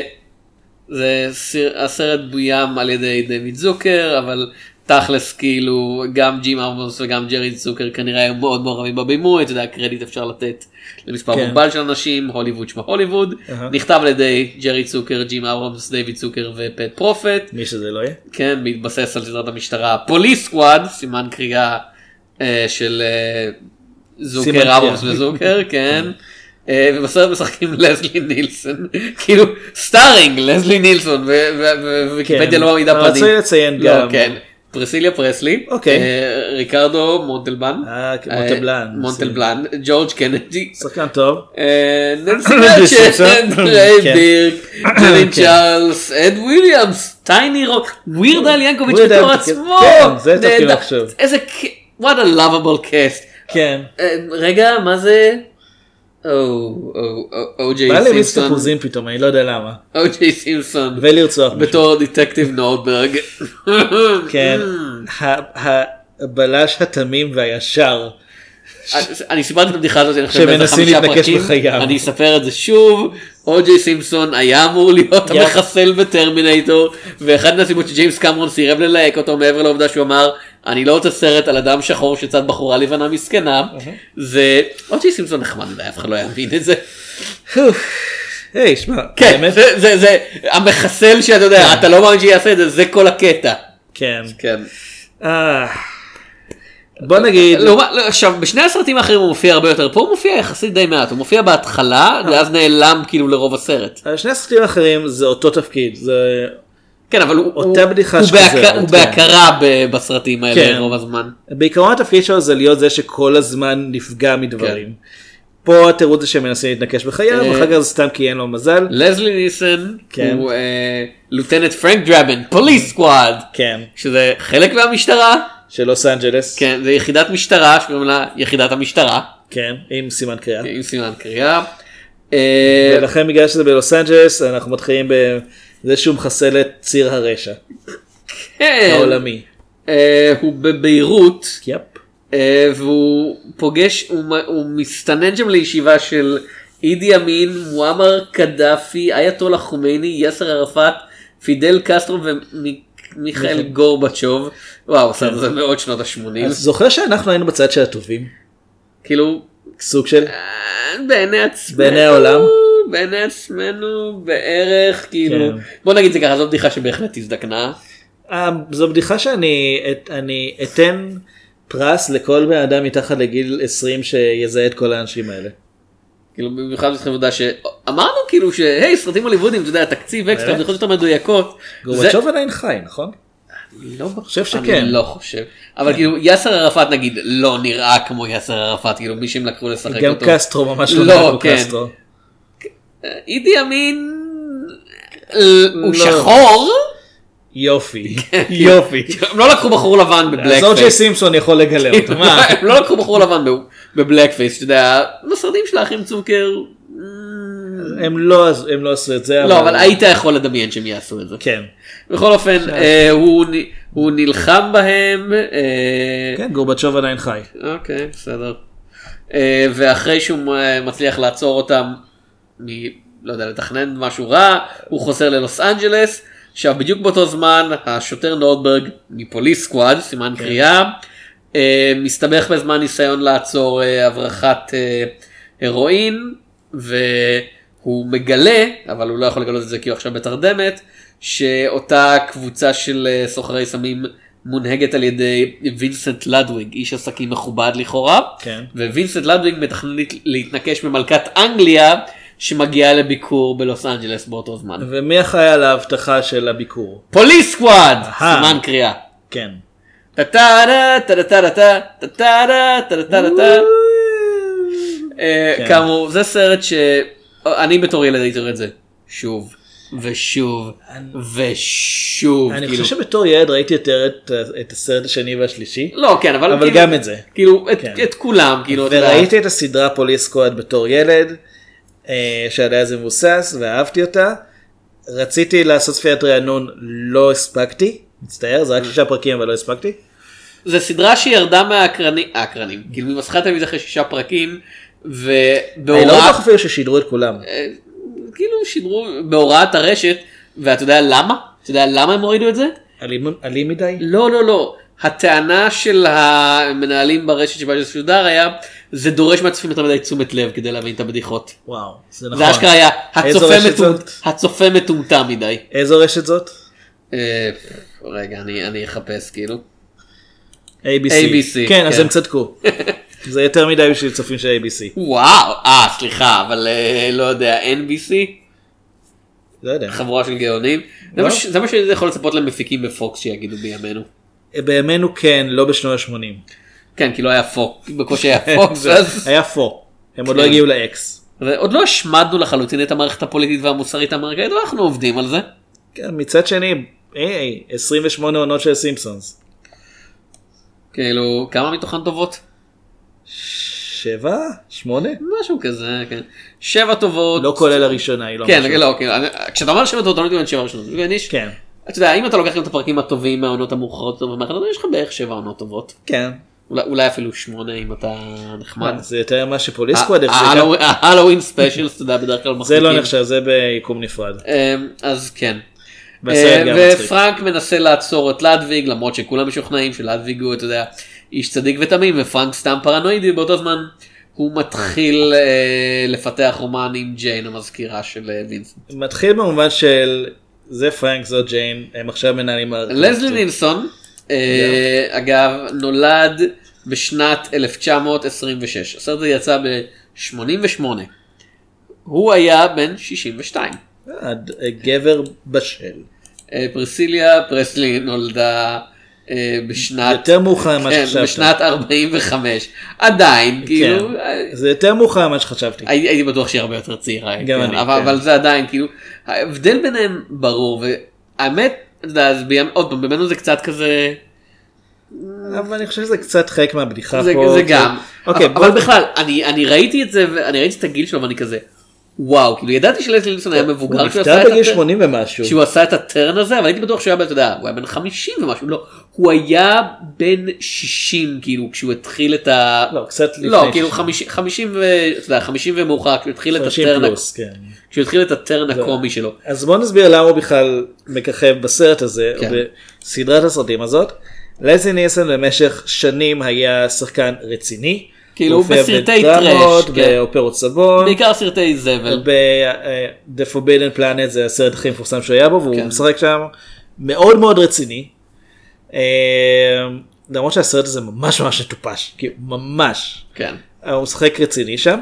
זה הסרט בוים על ידי דויד זוקר, אבל תכלס כאילו גם ג'ים אברהמס וגם ג'רי זוקר כנראה היו מאוד מעורבים בבימוי, אתה יודע, קרדיט אפשר לתת למספר כן. מוגבל של אנשים, הוליווד שמה הוליווד, אהה. נכתב על ידי ג'רי צוקר, ג'ים אברהמס, דויד צוקר ופט פרופט, מי שזה לא יהיה. כן, בהתבסס על סדרת המשטרה Police Squad, סימן קריאה אה, של אה, סימן זוקר. אברהמס וזוקר, כן. אה, ובסרט משחקים לזלי נילסון, כאילו סטארינג לזלי נילסון, וויקיפדיה כן. לא מעמידה אבל פרטים. רציתי לציין לא, גם- כן. פרסיליה פרסלי, אוקיי. אה, ריקרדו מונטלבן, אה, כן, מונטלבלן. מונטלבלן, ג'ורג' קנדי, שחקן טוב. אה, ננסי סימפסון. ריי כן. בירק, ג'רין כן. צ'ארלס, אד וויליאמס, טייני רוק, ווירד אל ינקוביץ' בתור אל- עצמו, כן, זה תפקיד. עכשיו. איזה what a lovable cast. כן. אה, רגע, מה זה? או, או, או, או.ג'יי בא לי מיץ סימפסון, תפוזים פתאום, אני לא יודע למה. או.ג'יי סימפסון, ולרצוח. בתור דטקטיב נורדברג. כן. הבלש התמים והישר. אני סיפרתי את הבדיחה הזאת, אני חושב, באיזה חמישה פרקים. אני אספר את זה שוב, או.ג'יי סימפסון היה אמור להיות. המחסל בטרמינטור, ואחת מהסיבות שג'יימס קמרון סירב ללהק אותו מעבר לעובדה שהוא אמר, אני לא רוצה סרט על אדם שחור שצד בחורה לבנה מסכנה, זה או.ג'יי סימפסון נחמד מדי, אף אחד לא יבין את זה. היי, שמע, כן, זה- זה המחסל שאתה יודע, אתה לא מאמין שיעשה את זה, זה כל הקטע. כן. כן. אה, בוא נגיד, לעומת- לא, עכשיו בשני הסרטים האחרים הוא מופיע הרבה יותר, פה הוא מופיע יחסית די מעט, הוא מופיע בהתחלה ואז נעלם כאילו לרוב הסרט. שני הסרטים האחרים זה אותו תפקיד, זה כן אבל הוא, אותה בדיחה הוא שחוזרת, בהכ- הוא כן. בהכרה ב- בסרטים האלה כן. רוב הזמן. בעיקרון התפקיד שלו זה להיות זה שכל הזמן נפגע מדברים. פה התירוץ זה שהם מנסים להתנקש בחייו, כן. אה, ואחר כך זה סתם כי אין לו מזל. לזלי נילסון כן. הוא אה, lieutenant פרנק דרבין, Police Squad, כן. שזה חלק מהמשטרה, של לוס אנג'לס. כן, זה יחידת משטרה שקוראים לה יחידת המשטרה, כן, עם סימן קריאה. עם סימן קריאה. אה, ולכן בגלל שזה בלוס אנג'לס אנחנו מתחילים בזה שהוא מחסל את ציר הרשע כן. העולמי. אה, הוא בביירות. יפ. אה, והוא פוגש, הוא, הוא מסתנן שם לישיבה של אידי אמין, מועמר קדאפי, אייתולה חומייני, יאסר ערפאת, פידל קסטרו ומיכאל גורבצ'וב. וואו, הסרט הזה מאוד שנות ה-80. אז זוכר שאנחנו היינו בצד של הטובים? כאילו, סוג של אה, בעיני עצמנו, בעיני העולם? בעיני עצמנו בערך, כאילו, כן. בוא נגיד זה ככה, זו בדיחה שבהחלט הזדקנה. אה, זו בדיחה שאני את- אני אתן פרס לכל בן אדם מתחת לגיל 20 שיזהה את כל האנשים האלה. כאילו במיוחד צריכים לדעת שאמרנו כאילו שהי סרטים הוליוודים אתה יודע תקציב אקסטרה אה? בדיחות יותר מדויקות. זה- גורבצ'וב עדיין חי נכון? לא חושב שכן. אני לא חושב. אבל כאילו יאסר ערפאת נגיד לא נראה כמו יאסר ערפאת כאילו מי שהם לקחו לשחק גם אותו. קסטרו ממש לא לא נראה כמו כן. קסטרו. אידי אמין הוא לא. שחור. יופי יופי. הם לא לקחו בחור לבן ב black אז אוג'יי face. סימפסון יכול לגלה אותו. מה? הם לא לקחו בחור לבן ב blackface. אתה יודע בסרטים של האחים צוקר. הם לא הם לא עשו את זה. לא, אבל היית יכול לדמיין שהם יעשו את זה. כן. בכל אופן, אה, הוא נלחם בהם. אה, כן, גורבצ'וב עדיין חי. אוקיי, בסדר. אה, ואחרי שהוא אה, מצליח לעצור אותם, מ... לא יודע, לתכנן משהו רע, הוא חוזר ללוס אנג'לס. עכשיו, בדיוק באותו זמן, השוטר נורדברג מפוליס סקוואד, סימן קריאה, אה, מסתבך בזמן ניסיון לעצור אה, הברחת אה, הרואין, והוא מגלה, אבל הוא לא יכול לגלות את זה כי הוא עכשיו בתרדמת, שאותה קבוצה של אה, סוחרי סמים מונהגת על ידי וינסנט לדוויג, איש עסקים מכובד לכאורה, כן. ווינסנט לדוויג מתכנן להת- להתנקש במלכת אנגליה שמגיעה לביקור בלוס אנג'לס באותו זמן. ומי אחראי על האבטחה של הביקור? Police Squad! סימן קריאה. כן. טה-טה-טה, טה-טה-טה-טה, טה-טה-טה, טה-טה-טה. אה, כן. כאמור, זה סרט שאני בתור ילד הייתי רואה את זה שוב ושוב ושוב. אני כאילו. חושב שבתור ילד ראיתי יותר את- את הסרט השני והשלישי. לא, כן, אבל אבל כאילו- גם את זה. כאילו, את- כן. את כולם, כאילו. וראיתי את הסדרה פוליס סקואד בתור ילד, אה, שעליה זה מבוסס, ואהבתי אותה. רציתי לעשות צפיית רענון, לא הספקתי, מצטער, זה רק שישה פרקים אבל לא הספקתי. זה סדרה שירדה מהאקרנים, האקרנים, כאילו ממסכת טלוויזיה אחרי שישה פרקים, אני לא בטוח אפילו ששידרו את כולם. כאילו שידרו בהוראת הרשת, ואתה יודע למה? אתה יודע למה הם הורידו את זה? אלים מדי? לא, לא, לא. הטענה של המנהלים ברשת שבה זה שודר היה, זה דורש מהצופים יותר מדי תשומת לב כדי להבין את הבדיחות. וואו, זה נכון. זה אשכרה היה, הצופה מטומ-? הצופה מטומטם מדי. איזו רשת זאת? אה, רגע, אני אני אחפש כאילו. ABC. ABC, כן, אז כן. הם צדקו. זה יותר מדי בשביל צופים של ABC. וואו, אה, סליחה, אבל אה, לא יודע, NBC? לא יודע. חבורה של גאונים. זה מה ש- זה מה שאני יכול לצפות למפיקים בפוקס שיגידו בימינו. בימינו כן, לא בשנות ה-80. כן, כי לא היה פוקס, בקושי היה פוקס, אז... היה פו. הם עוד לא כן. הגיעו לאקס. ועוד לא השמדנו לחלוטין את המערכת הפוליטית והמוסרית האמריקאית, ואנחנו עובדים על זה. כן, מצד שני, היי, 28 עונות של סימפסונס. כאילו, כמה מתוכן טובות? שבע? שמונה? משהו כזה, כן. שבע טובות. לא כולל הראשונה, היא לא כן, משהו. לא, כן, כשאתה אומר שבע טובות, אני לא מתכוון שבע ראשונות. כן. אתה יודע, אם אתה לוקח את הפרקים הטובים מהעונות המאוחרות, יש לך בערך שבע עונות טובות. כן. אולי- אולי אפילו שמונה אם אתה נחמד. מה, זה יותר ממה ש Police Squad החזיקה. ה Halloween- special, אתה יודע, בדרך כלל זה מחזיקים. לא נחשב, זה ביקום נפרד. אמ, אז כן. אה. ופרנק מנסה לעצור את לדוויג למרות שכולם משוכנעים שלדוויג הוא אתה יודע איש צדיק ותמים ופרנק סתם פרנואידי באותו זמן הוא מתחיל אה, לפתח רומן עם ג'יין המזכירה של אה, וינסנט. מתחיל במובן של זה פרנק זאת ג'יין הם עכשיו מנהלים. לזלי נילסון אה, אגב נולד בשנת 1926 הסרט הזה יצא ב-88 הוא היה בן 62. אה, גבר בשל. אה, פרסיליה פרסלי נולדה בשנת יותר מאוחר ממה כן, שחשבת. בשנת 45 עדיין כאילו אה, זה יותר מאוחר ממה שחשבתי. הייתי הייתי בטוח שהיא הרבה יותר צעירה גם כן, אני, אבל, כן. אבל זה עדיין כאילו ההבדל ביניהם ברור והאמת אתה יודע, אז בימ... עוד פעם בימינו זה קצת כזה אבל אני חושב שזה קצת חלק מהבדיחה זה, פה. זה גם אוקיי, אבל, בוא- אבל בכלל אני, אני ראיתי את זה ואני ראיתי את הגיל שלו ואני כזה וואו כאילו ידעתי שלסלי נילסון היה מבוגר הוא כשהוא נפטר עשה את בגיל הטר- 80 ומשהו. כשהוא עשה את הטרן הזה אבל הייתי בטוח שהוא היה אתה יודע, הוא היה בן 50 ומשהו לא הוא היה בן 60 כאילו כשהוא התחיל את ה... לא, קצת לפני. לא כאילו 50 50 ו... אתה יודע, 50 ומאוחר כשהוא התחיל את 50 הטרן כן. כשהוא התחיל את הטרן הקומי שלו. אז בוא נסביר למה הוא בכלל מככב בסרט הזה, כן. בסדרת הסרטים הזאת. לזי ניסן במשך שנים היה שחקן רציני. כאילו, הוא בסרטי טראש, כן. באופרות סבון. בעיקר סרטי זבל. ב-The Forbidden Planet זה הסרט הכי מפורסם שהוא היה בו והוא כן. משחק שם מאוד מאוד רציני. אה, למרות שהסרט הזה ממש ממש מטופש, כאילו ממש. כן. הוא משחק רציני שם.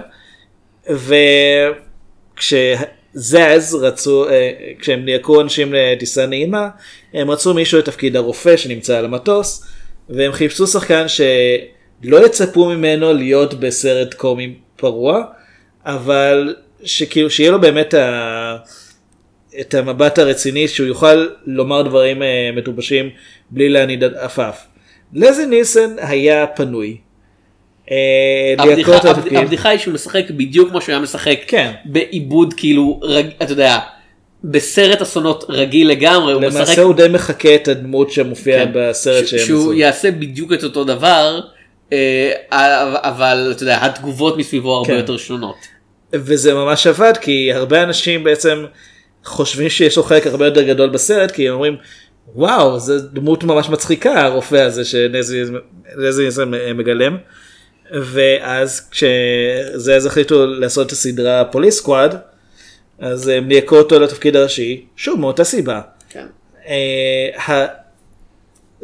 וכשזז רצו, אה, כשהם ליהקו אנשים לטיסה נעימה, הם רצו מישהו לתפקיד הרופא שנמצא על המטוס, והם חיפשו שחקן שלא יצפו ממנו להיות בסרט קומי פרוע, אבל שכאילו שיהיה לו באמת ה... את המבט הרציני שהוא יוכל לומר דברים אה, מטופשים בלי להניד עפעף. לזי ניסן היה פנוי. אה, הבדיחה, הבד-. הבדיחה היא שהוא משחק בדיוק כמו שהוא היה משחק כן. בעיבוד כאילו רג, אתה יודע בסרט אסונות רגיל לגמרי הוא משחק למעשה הוא די מחקה את הדמות שמופיעה כן. בסרט ש- שהוא. יעשה בדיוק את אותו דבר אבל אתה יודע התגובות מסביבו הרבה כן. יותר שונות. וזה ממש עבד כי הרבה אנשים בעצם חושבים שיש לו חלק הרבה יותר גדול בסרט כי הם אומרים וואו זה דמות ממש מצחיקה הרופא הזה שלזי מגלם. ואז כשזה אז החליטו לעשות את הסדרה פוליס סקוואד אז הם ליהקו אותו לתפקיד הראשי שוב מאותה סיבה. כן. אה,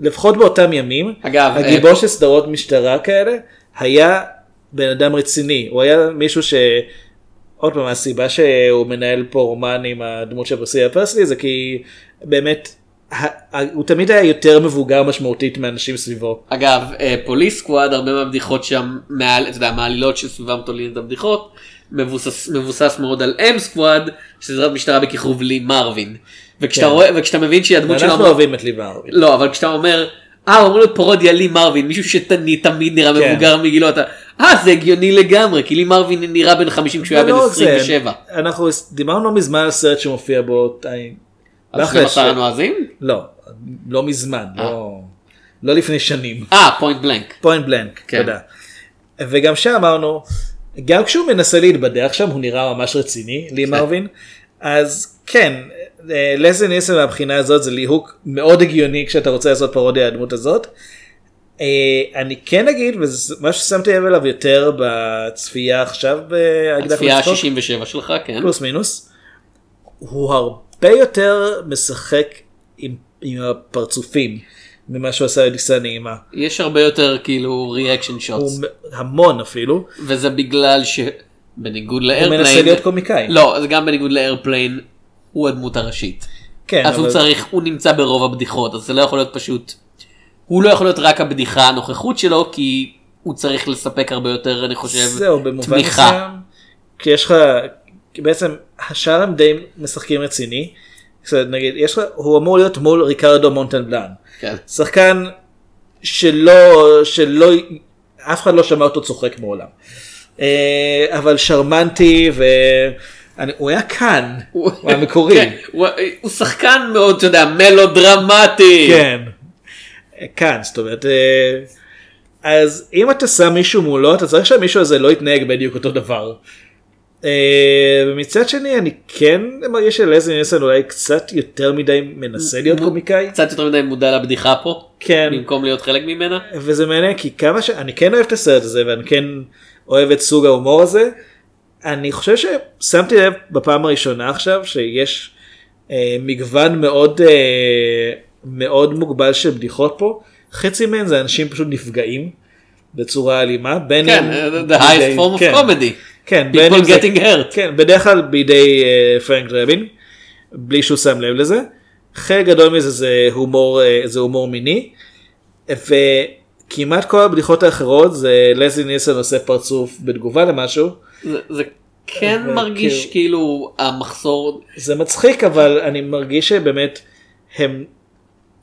לפחות באותם ימים אגב, הגיבור של סדרות משטרה כאלה היה בן אדם רציני הוא היה מישהו ש... עוד פעם הסיבה שהוא מנהל פה רומן עם הדמות של פרסיה פרסלי זה כי באמת הוא תמיד היה יותר מבוגר משמעותית מאנשים סביבו. אגב, אה, פוליס סקוואד, הרבה מהבדיחות שם, מעל, אתה יודע, מהעלילות שסביבם תולים את הבדיחות, מבוסס, מבוסס מאוד על אם סקוואד, שזאת משטרה בכיכוב לי מרווין. וכשאתה כן. רואה, וכשאתה מבין שהיא הדמות אנחנו שלו, אוהבים את ליבה ערבית. לא, אבל כשאתה אומר, אה, אומרים לו פרודיה לי מרווין, מישהו שתמיד תמיד נראה כן. מבוגר מגילו, אתה, אה, זה הגיוני לגמרי, כי לי מרווין נראה בן 50 כשהוא היה בן ולא רק זה, 27. אנחנו דיברנו לא מזמן על סרט שמופיע בו. לא 12 אחרי- הנועזים? לא, לא מזמן, לא- לא לפני שנים. אה, Point Blank. Point Blank. תודה. וגם שם אמרנו, גם כשהוא מנסה להתבדח שם הוא נראה ממש רציני, לי כן. מרווין, אז כן, לסלי נילסן מהבחינה הזאת זה ליהוק מאוד הגיוני כשאתה רוצה לעשות פרודיה הדמות הזאת. אה, אני כן אגיד, וזה מה ששמתי לב אליו יותר בצפייה עכשיו באקדח הצפייה לצחוק, ה-67 שלך, כן. פלוס מינוס, הוא הרבה יותר משחק עם, עם הפרצופים ממה שהוא עשה בטיסה נעימה. יש הרבה יותר כאילו reaction shots. הוא המון אפילו. וזה בגלל שבניגוד הוא ל Airplane, מנסה להיות קומיקאי. לא, זה גם בניגוד ל Airplane, הוא הדמות הראשית. כן, אז הוא אבל- צריך, הוא נמצא ברוב הבדיחות, אז זה לא יכול להיות פשוט, הוא לא יכול להיות רק הבדיחה הנוכחות שלו, כי הוא צריך לספק הרבה יותר, אני חושב, זהו, במובן תמיכה. מסוים, כי יש לך, בעצם השאר הם די משחקים רציני. זאת אומרת, נגיד, יש לך, הוא אמור להיות מול ריקרדו מונטנבלן. כן. שחקן שלא, שלא, אף אחד לא שמע אותו צוחק מעולם. אה, אבל שרמנטי והוא היה כאן, הוא היה מקורי. כן, הוא, הוא שחקן מאוד, אתה יודע, מלודרמטי. כן. כאן, זאת אומרת, אה, אז אם אתה שם מישהו מולו, אתה צריך שהמישהו הזה לא יתנהג בדיוק אותו דבר. אה, ומצד שני, אני כן מרגיש שלזי ניסן אולי קצת יותר מדי מנסה להיות קומיקאי. קצת יותר מדי מודע לבדיחה פה, כן. במקום להיות חלק ממנה. וזה מעניין כי כמה שאני כן אוהב את הסרט הזה ואני כן אוהב את סוג ההומור הזה. אני חושב ששמתי לב בפעם הראשונה עכשיו שיש אה, מגוון מאוד אה, מאוד מוגבל של בדיחות פה. חצי מהן זה אנשים פשוט נפגעים בצורה אלימה. בין כן, the highest form of כן. comedy. כן, בין אם זה- getting hurt. כן, בדרך כלל בידי אה, פרנק דרבין, בלי שהוא שם לב לזה. חלק גדול מזה זה הומור, אה, זה הומור מיני, וכמעט כל הבדיחות האחרות זה לזי ניסן עושה פרצוף בתגובה למשהו. זה, זה כן מרגיש כאילו- כאילו המחסור, זה מצחיק אבל אני מרגיש שבאמת הם,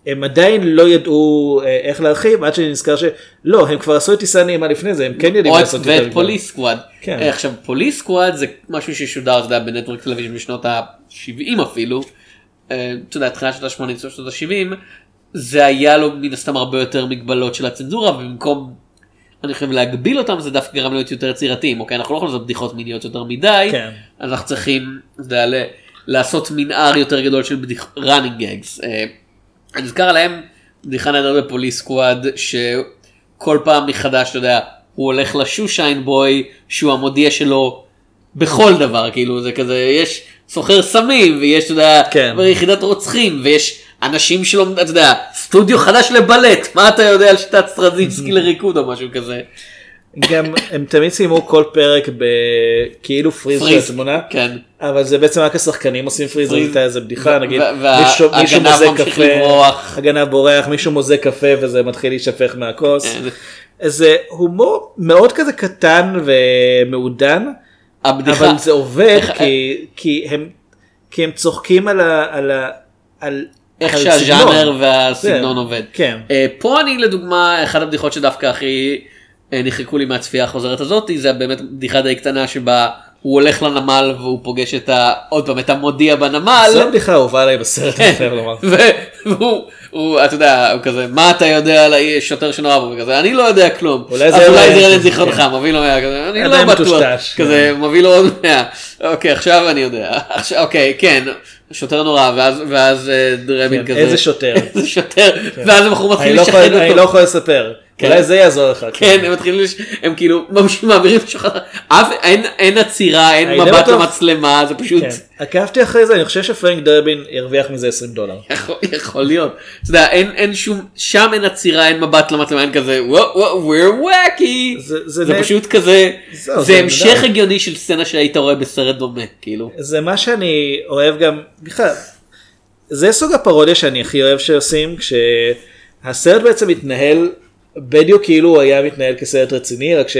הם עדיין לא ידעו אה, איך להרחיב עד שאני נזכר שלא הם כבר עשו את טיסה נעימה לפני זה הם כן יודעים או את- לעשות יותר ואת. פוליס סקוואד. כן. אה, עכשיו פוליס סקוואד זה משהו ששודר, אתה יודע, בנטוורק טלוויזיה בשנות ה-70 אפילו, אה, אתה יודע, תחילת שנות ה-80, סוף שנות ה-70, זה היה לו מן הסתם הרבה יותר מגבלות של הצנזורה, ובמקום, אני חושב להגביל אותם, זה דווקא גרם להיות יותר יצירתיים, אוקיי, אנחנו לא יכולים לעשות בדיחות מיניות יותר מדי, כן. אנחנו צריכים, יודע, לעשות מנעד יותר גדול של בדיח... running gags. אני נזכר עליהם בדיחה נהדרת ב Police Squad שכל פעם מחדש אתה יודע הוא הולך ל shoeshine boy שהוא המודיע שלו בכל דבר כאילו זה כזה יש סוחר סמים ויש אתה יודע כן. יחידת רוצחים ויש אנשים שלא אתה יודע סטודיו חדש לבלט מה אתה יודע על שיטת סטרווינסקי לריקוד או משהו כזה. גם הם תמיד סיימו כל פרק בכאילו פריז של התמונה, כן. אבל זה בעצם רק השחקנים עושים פריז, פריז. הייתה איזה בדיחה נגיד, מישהו מישהו מוזג קפה, לברוח. הגנב בורח, מישהו מוזג קפה וזה מתחיל להישפך מהכוס, כן. זה הומור מאוד כזה קטן ומעודן, הבדיחה- אבל זה עובד איך- כי- כי הם כי הם צוחקים על ה... על ה- על איך שהז'אנר סגנון. והסגנון כן, עובד. כן. אה, פה אני לדוגמה אחת הבדיחות שדווקא הכי נחקקו לי מהצפייה החוזרת הזאת זה באמת בדיחה די קטנה שבה הוא הולך לנמל והוא פוגש את ה... עוד פעם את המודיע בנמל. זו הבדיחה האהובה עליי בסרט, אני חייב לומר. והוא, הוא, אתה יודע, הוא כזה, מה אתה יודע על השוטר שנורא בו, וכזה, אני לא יודע כלום. אולי זה זה רנד זיכרונך, כן. מביא לו 100, כזה, אני לא בטוח, כזה, מביא לו עוד 100. אוקיי, עכשיו אני יודע. אוקיי, כן, שוטר נורא, ואז- ואז אה, רבין כן, כזה. איזה שוטר. איזה שוטר, ואז הבחור מתחיל לא לשחרר אותו. אני לא יכול לספר. כן. אולי זה יעזור לך. כן, הם מתחילים. הם כאילו מעבירים את אף, אין, עצירה, אין די מבט למצלמה, זה פשוט, כן. עקבתי אחרי זה, אני חושב שפרנק דרבין ירוויח מזה 20 דולר. יכול, להיות, אתה יודע, אין, שום, שם אין עצירה, אין מבט למצלמה, אין כזה, we're wacky, זה- פשוט כזה, זה המשך. הגיוני של סצנה שהיית רואה בסרט דומה, כאילו, זה מה שאני אוהב גם, בכלל, זה סוג הפרודיה שאני הכי אוהב שעושים, כשהסרט בעצם מתנהל בדיוק כאילו הוא היה מתנהל כסרט רציני, רק, ש...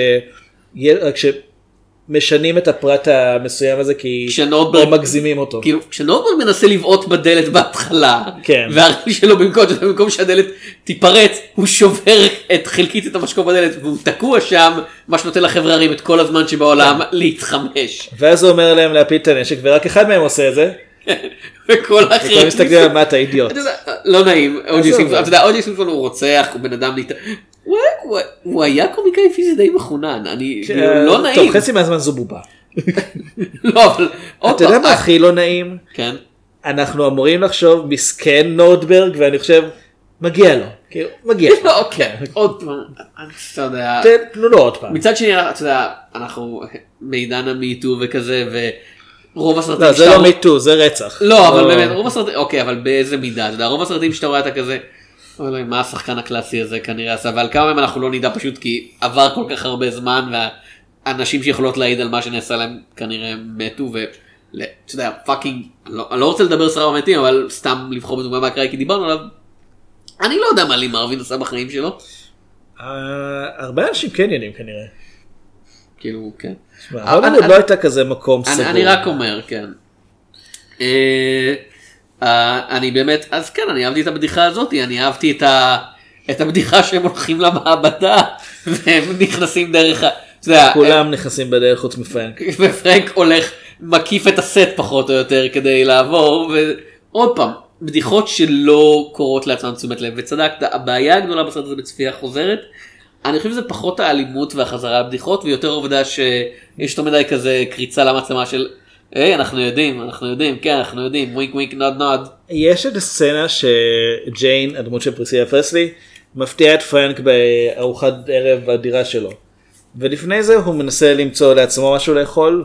רק שמשנים את הפרט המסוים הזה כי כשנורדברג- או מגזימים אותו. כאילו, כשנורדברג מנסה לבעוט בדלת בהתחלה, כן. והרגל שלו במקום, במקום שהדלת תיפרץ, הוא שובר את חלקית את המשקוף בדלת, והוא תקוע שם, מה שנותן לחבר'ה הרים את כל הזמן שבעולם להתחמש. ואז הוא אומר להם להפיל את הנשק ורק אחד מהם עושה את זה. וכל וכולם האחרים, מסתכלים על מה אתה אידיוט. לא נעים, אוג'י עזוב. סימפסון, אתה יודע, אוג'י סימפסון הוא רוצח, הוא בן אדם, להת- הוא היה- קומיקאי פיזי די מחונן, אני, כאילו, לא טוב נעים, חצי מהזמן זו בובה. לא, אבל, אתה יודע פעם, מה הכי לא נעים? כן, אנחנו אמורים לחשוב מסכן נורדברג ואני חושב מגיע לו. כאילו, מגיע לו. לא, אוקיי, עוד פעם, אתה יודע, תנו לו עוד פעם. מצד שני, אתה יודע, אנחנו בעידן ה MeToo וכזה, ורוב הסרטים לא זה לא MeToo זה רצח. לא, אבל באמת, רוב הסרטים, אוקיי, אבל באיזה מידה, אתה יודע, רוב הסרטים שאתה רואה אתה כזה, אוי אלוהים, מה השחקן הקלאסי הזה כנראה עשה, ועל כמה מהם אנחנו לא נדע פשוט כי עבר כל כך הרבה זמן, והאנשים שיכולות להעיד על מה שנעשה להם כנראה מתו, ו... ל- אתה יודע, fucking, אני לא- אני לא רוצה לדבר סרט מתים, אבל סתם לבחור בדוגמה מהקראי, כי דיברנו עליו. אני לא יודע מה לי מרווין עשה בחיים שלו, אה, הרבה אנשים כן יודעים כנראה. כאילו, כן. שמע, הוליווד לא הייתה כזה מקום סגור. אני רק אומר, כן. אה, אה, אני באמת, אז כן, אני אהבתי את הבדיחה הזאת, אני אהבתי את, ה, את הבדיחה שהם הולכים למעבדה, והם נכנסים דרך, ה- כולם נכנסים בדרך חוץ מפרנק. ופרנק הולך, מקיף את הסט פחות או יותר כדי לעבור, ועוד פעם, בדיחות שלא קוראות לעצמם תשומת לב, וצדקת, הבעיה הגדולה בסרט הזה בצפייה חוזרת, אני חושב שזה פחות האלימות והחזרה לבדיחות, ויותר העובדה שיש יותר מדי כזה קריצה למצלמה של, היי, אנחנו יודעים, אנחנו יודעים, כן, אנחנו יודעים, wink wink nod nod. יש את הסצנה שג'יין, הדמות של פריסילה פרסלי, מפתיעה את פרנק בארוחת ערב בדירה שלו. ולפני זה הוא מנסה למצוא לעצמו משהו לאכול,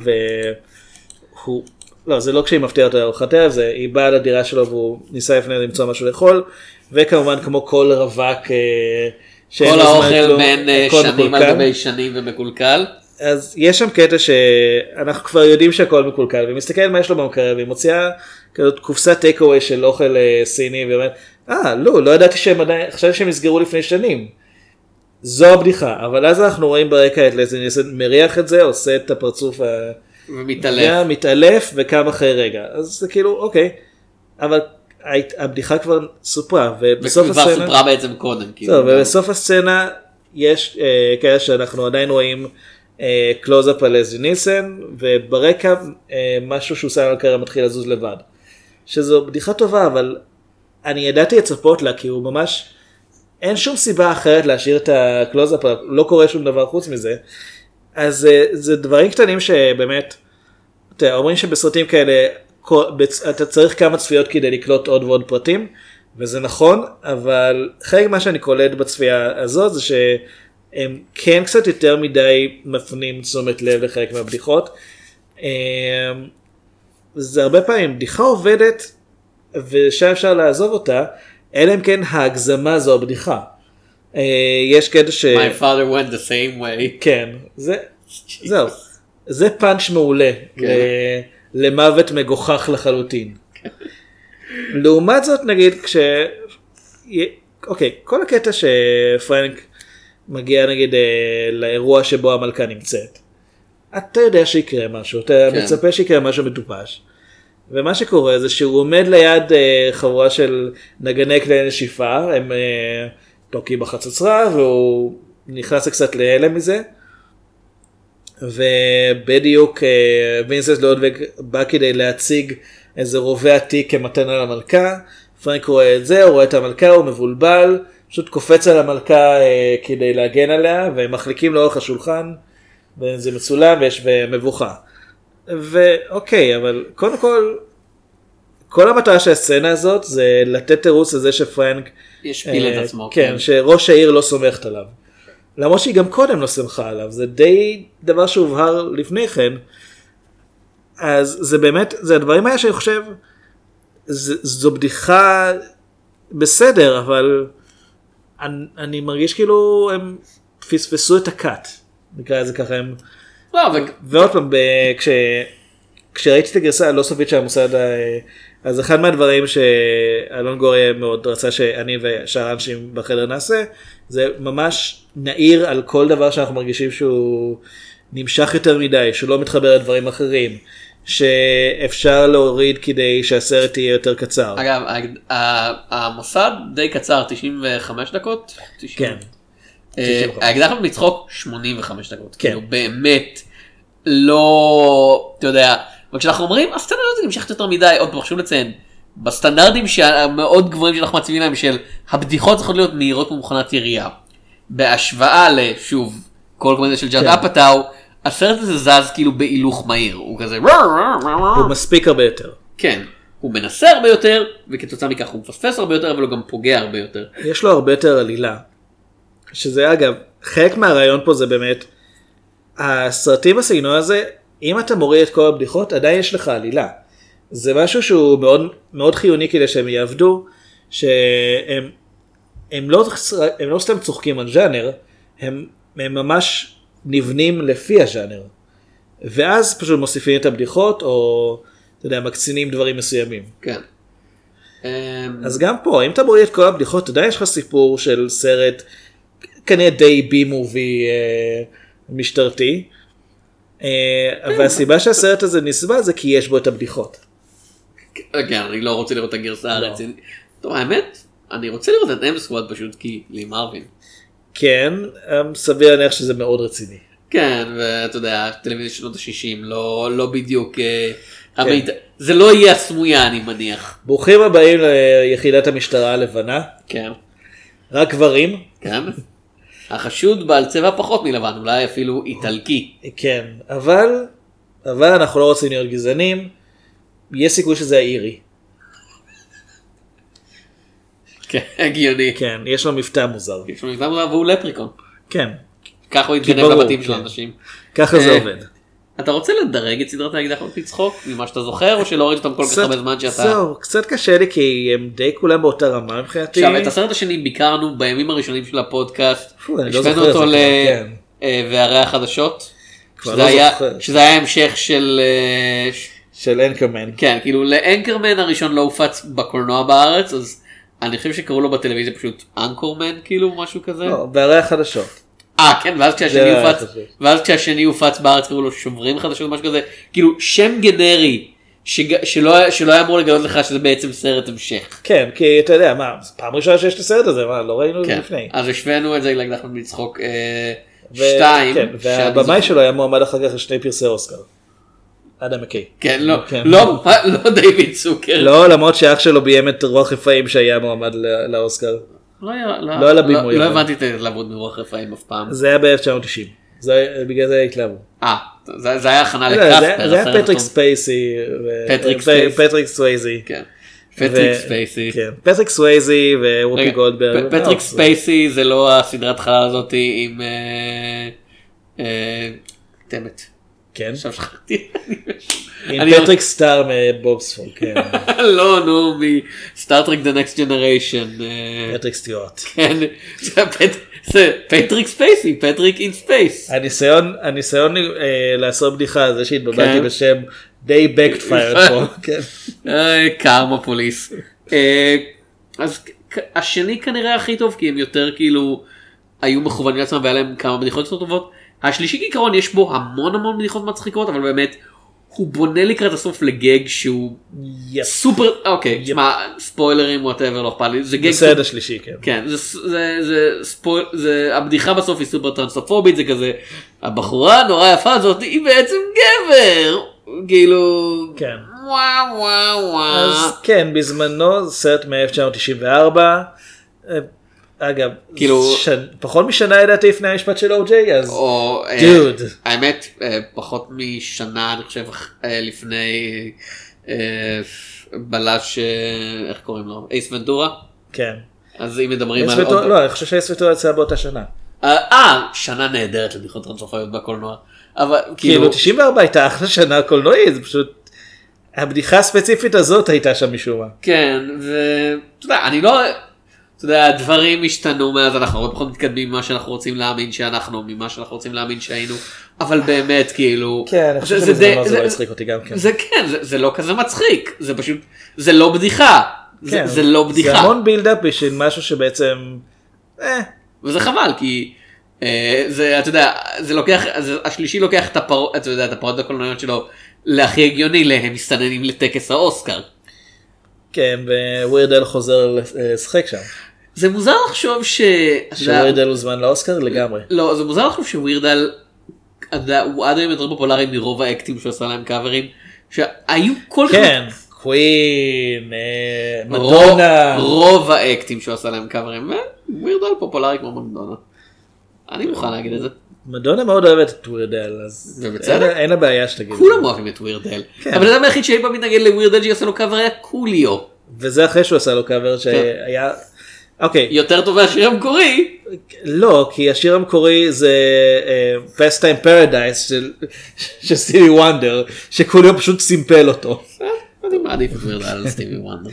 והוא... לא, זה לא כשהיא מפתיעה אותו לארוחת ערב, זה היא באה לדירה שלו והוא ניסה לפני למצוא משהו לאכול, וכמובן כמו כל רווק אה, כל האוכל בין אה, שנים על. גבי שנים ומקולקל. אז יש שם קטע שאנחנו כבר יודעים שהכל מקולקל ומסתכל מה יש לו במקרר והיא מוציאה כזאת קופסת טייק אווי של אוכל אה, סיני ואומרת אה לא לא ידעתי שהם עדיין חשבתי שהם נסגרו לפני שנים. זו הבדיחה אבל אז אנחנו רואים ברקע את לזי ניסן מריח את זה עושה את הפרצוף ה... ומתעלף. מתעלף וקם אחרי רגע אז זה כאילו אוקיי אבל הבדיחה כבר סופרה ובסוף הסצנה סופרה בעצם קודם. כאילו. ובסוף הסצנה יש אה, כאלה שאנחנו עדיין רואים אה, קלוזאפ על לזלי נילסן וברקע אה, משהו שהוא שם על קריירה מתחיל לזוז לבד. שזו בדיחה טובה אבל אני ידעתי לצפות לה כי הוא ממש אין שום סיבה אחרת להשאיר את הקלוזאפ לא קורה שום דבר חוץ מזה. אז אה, זה דברים קטנים שבאמת אתה יודע, אומרים שבסרטים כאלה אתה צריך כמה צפיות כדי לקלוט עוד ועוד פרטים וזה נכון אבל חלק מה שאני קולט בצפייה הזאת זה שהם כן קצת יותר מדי מפנים תשומת לב לחלק מהבדיחות. אמ, זה הרבה פעמים בדיחה עובדת ושם אפשר לעזוב אותה אלא אם כן ההגזמה זו הבדיחה. אה, יש קטע ש... My father went the same way. כן, זה, זהו, זה פאנץ' מעולה, כן. למוות מגוחך לחלוטין. לעומת זאת נגיד כש... אוקיי, כל הקטע שפרנק מגיע נגיד אה, לאירוע שבו המלכה נמצאת, אתה יודע שיקרה משהו, אתה כן. מצפה שיקרה משהו מטופש. ומה שקורה זה שהוא עומד ליד אה, חבורה של נגני כלי נשיפה, הם אה, תוקעים בחצוצרה והוא נכנס קצת להלם מזה. ובדיוק אה, וינסנט לודוויג בא כדי להציג איזה רובה עתיק כמתנה למלכה. פרנק רואה את זה, הוא רואה את המלכה, הוא מבולבל, פשוט קופץ על המלכה אה, כדי להגן עליה, והם מחליקים לאורך השולחן, וזה מצולם ויש מבוכה. ואוקיי, אבל קודם כל, כל המטרה של הסצנה הזאת זה לתת תירוץ לזה שפרנק, ישפיל את אה, עצמו, כן, כן. שראש העיר לא סומכת עליו. למרות שהיא גם קודם לא סמכה עליו, זה די דבר שהובהר לפני כן. אז זה באמת, זה הדברים האלה שאני חושב, זה, זו בדיחה בסדר, אבל אני, אני מרגיש כאילו הם פספסו את הקאט, נקרא לזה ככה, הם... לא, ו... ועוד פעם, ב, כש, כשראיתי את הגרסה הלא סופית של המוסד, ה- אז אחד מהדברים שאלון גוריה מאוד רצה שאני ושאר האנשים בחדר נעשה, זה ממש נעיר על כל דבר שאנחנו מרגישים שהוא נמשך יותר מדי, שהוא לא מתחבר לדברים אחרים, שאפשר להוריד כדי שהסרט יהיה יותר קצר. אגב, המוסד די קצר, 95 דקות? 90. כן. 95. האקדח מצחוק 85 דקות. כן. כאילו באמת לא, אתה יודע, וכשאנחנו אומרים הסצנה הזאת נמשכת יותר מדי, עוד פעם חשוב לציין, בסטנדרטים המאוד גבוהים שאנחנו מציבים להם של הבדיחות צריכות להיות מהירות כמו מכונת ירייה. בהשוואה לשוב כל קומדיה של ג'אד כן. אפאטאו, הסרט הזה זז כאילו בהילוך מהיר, הוא כזה הוא מספיק הרבה יותר. כן, הוא מנסה הרבה יותר, וכתוצאה מכך הוא מפספס הרבה יותר, אבל הוא גם פוגע הרבה יותר. יש לו הרבה יותר עלילה. שזה אגב, חלק מהרעיון פה זה באמת, הסרטים בסגנון הזה, אם אתה מוריד את כל הבדיחות, עדיין יש לך עלילה. זה משהו שהוא מאוד, מאוד חיוני כדי שהם יעבדו, שהם הם לא, הם לא סתם צוחקים על ז'אנר, הם, הם ממש נבנים לפי הז'אנר. ואז פשוט מוסיפים את הבדיחות, או אתה יודע, מקצינים דברים מסוימים. כן. אמ, אז גם פה, אם אתה מוריד את כל הבדיחות, עדיין יש לך סיפור של סרט כנראה די בי מובי אה, משטרתי. אה, והסיבה שהסרט הזה נסבל זה כי יש בו את הבדיחות. כן, אני לא רוצה לראות את הגרסה לא. הרצינית. טוב, האמת, אני רוצה לראות את אם סקוואד פשוט כי לי מרווין. כן, אה, סביר להניח שזה מאוד רציני. כן, ואתה יודע, טלוויזיה שנות ה-60 לא, לא בדיוק... אה, כן. המיט... זה לא יהיה הסמויה אני מניח. ברוכים הבאים ליחידת המשטרה הלבנה, כן. רק גברים. כן. החשוד בעל צבע פחות מלבן, אולי אפילו איטלקי. כן, אבל, אבל אנחנו לא רוצים להיות גזענים, יש סיכוי שזה האירי. כן, הגיוני. כן, יש לו מבטא מוזר. יש לו מבטא מוזר והוא לפריקון. כן, ככה הוא ברור, לבתים של כן. אנשים. ככה זה אה, עובד. אתה רוצה לדרג את סדרת האקדח על פי צחוק ממה שאתה זוכר או שלא ראית אותם כל כך הרבה זמן שאתה... זהו, קצת קשה לי כי הם די כולם באותה רמה מבחינתי. עכשיו את הסרט השני ביקרנו בימים הראשונים של הפודקאסט. לא השווינו אותו זה ל... כבר, כן. אה, החדשות. לא. שזה היה המשך של... של אנקרמן. כן, כאילו לאנקרמן הראשון לא הופץ בקולנוע בארץ, אז אני חושב שקראו לו בטלוויזיה פשוט אנקורמן, כאילו משהו כזה. לא, והרי החדשות. אה, כן, ואז כשהשני זה הופץ. ואז כשהשני הופץ בארץ קראו לו שוברים חדשות, משהו כזה, כאילו שם גנרי, שג- שלא שלא היה אמור לגלות לך שזה בעצם סרט המשך. כן, כי אתה יודע, מה, פעם ראשונה שיש את הסרט הזה, מה, לא ראינו את זה כן, לפני. אז השווינו את זה לאקדח מצחוק אה, ו- שתיים. כן, והבמאי זוכר- שלו היה מועמד אחר כך לשני פרסי אוסקר. אדם מקיי. כן, לא, כן. לא, לא דיוויד צוקר. לא, למרות שאח שלו ביים את רוח רפאים שהיה מועמד לאוסקר. לא היה- לא- לא על הבימוי, לא אבל. הבנתי את ההתלהבות מרוח רפאים אף פעם. זה היה ב-1990. זה- בגלל זה התלהבו. אה, זה היה הכנה לא, זה היה- פטריק. ספייסי. פטריק ו- ספייס. פטריק סווייזי. כן. ו- פטריק ספייסי. כן, פטריק סווייזי ווופי רגע, גולדברג. פטריק לא, ספייסי זה לא הסדרת חלל הזאת עם אה, אה, תמת. כן. עכשיו שכחתי. עם פטריק סטאר מבובספול, כן. לא, נו, מ Star Trek The Next Generation. אה, פטריק סטיוארט. כן, זה פט- זה פטריק ספייסי, פטריק in space. הניסיון, הניסיון אה, לעשות בדיחה, זה שהתבלבלתי כן. בשם די backfired פה. כן. אה, Karma Police. אז השני כנראה הכי טוב כי הם יותר כאילו היו מכוונים לעצמם והיה להם כמה בדיחות יותר טובות. השלישי כעיקרון יש בו המון המון בדיחות מצחיקות אבל באמת הוא בונה לקראת הסוף ל gag שהוא סופר אוקיי שמע ספוילרים whatever לא אכפת לי זה gag בסרט השלישי כן. כן זה זה זה spoil זה הבדיחה בסוף היא סופר טרנסופובית זה כזה הבחורה הנורא יפה הזאת היא בעצם גבר כאילו כן. וואו וואו וואו אז כן בזמנו סרט מ-1994 אגב כאילו- ש... פחות משנה לדעתי לפני המשפט של אוג'יי אז או אה, דוד האמת אה, פחות משנה אני חושב אה, לפני אה, בלש אה, איך קוראים לו אייס ונטורה כן. אז אם מדברים על ונטורה- עוד לא אני חושב שאייס ונטורה יצא באותה שנה. אה, אה שנה נהדרת לבדיחות טרנסופאיות בקולנוע אבל כאילו כאילו 94 הייתה אחלה שנה קולנועית זה פשוט הבדיחה הספציפית הזאת הייתה שם משום מה. כן ואתה יודע אני לא אתה יודע הדברים השתנו מאז אנחנו הרבה פחות מתקדמים ממה שאנחנו רוצים להאמין שאנחנו ממה שאנחנו רוצים להאמין שהיינו אבל באמת כאילו כן אני חושב זה- שבזמנו די- זה לא הצחיק אותי גם כן. זה כן זה, זה לא כזה מצחיק זה פשוט זה לא בדיחה זה, כן, זה לא בדיחה זה המון בילדאפ בשביל משהו שבעצם. אה, וזה חבל כי אה, זה אתה יודע זה לוקח זה, השלישי לוקח את הפר... אתה יודע את הפרעות הקולנועיות שלו להכי הגיוני להם מסתננים לטקס האוסקר. כן ווירדל חוזר לשחק שם. זה מוזר לחשוב ש... שווירדל הוזמן לאוסקר לגמרי. לא זה מוזר לחשוב שווירדל הוא עד היום יותר פופולרי מרוב האקטים שהוא עשה להם קאברים שהיו כל כך כן קווין אה, מדונה. רוב האקטים שהוא עשה להם קאברים ווירדל פופולרי כמו מדונה. אני מוכן להגיד את זה. מדונה מאוד אוהבת את Weird Al אז. אין אין לה בעיה שתגיד. כולם אוהבים את Weird Al. כן. הבן אדם היחיד שאי פעם מתנגד ל Weird Al שיעשה לו קאבר היה קוליו. וזה אחרי שהוא עשה לו קאבר שהיה. אוקיי. יותר טוב מהשיר המקורי. לא כי השיר המקורי זה Pastime Paradise של של סטיבי וונדר שכולו פשוט סימפל אותו. אני מעדיף את Weird Al על סטיבי וונדר.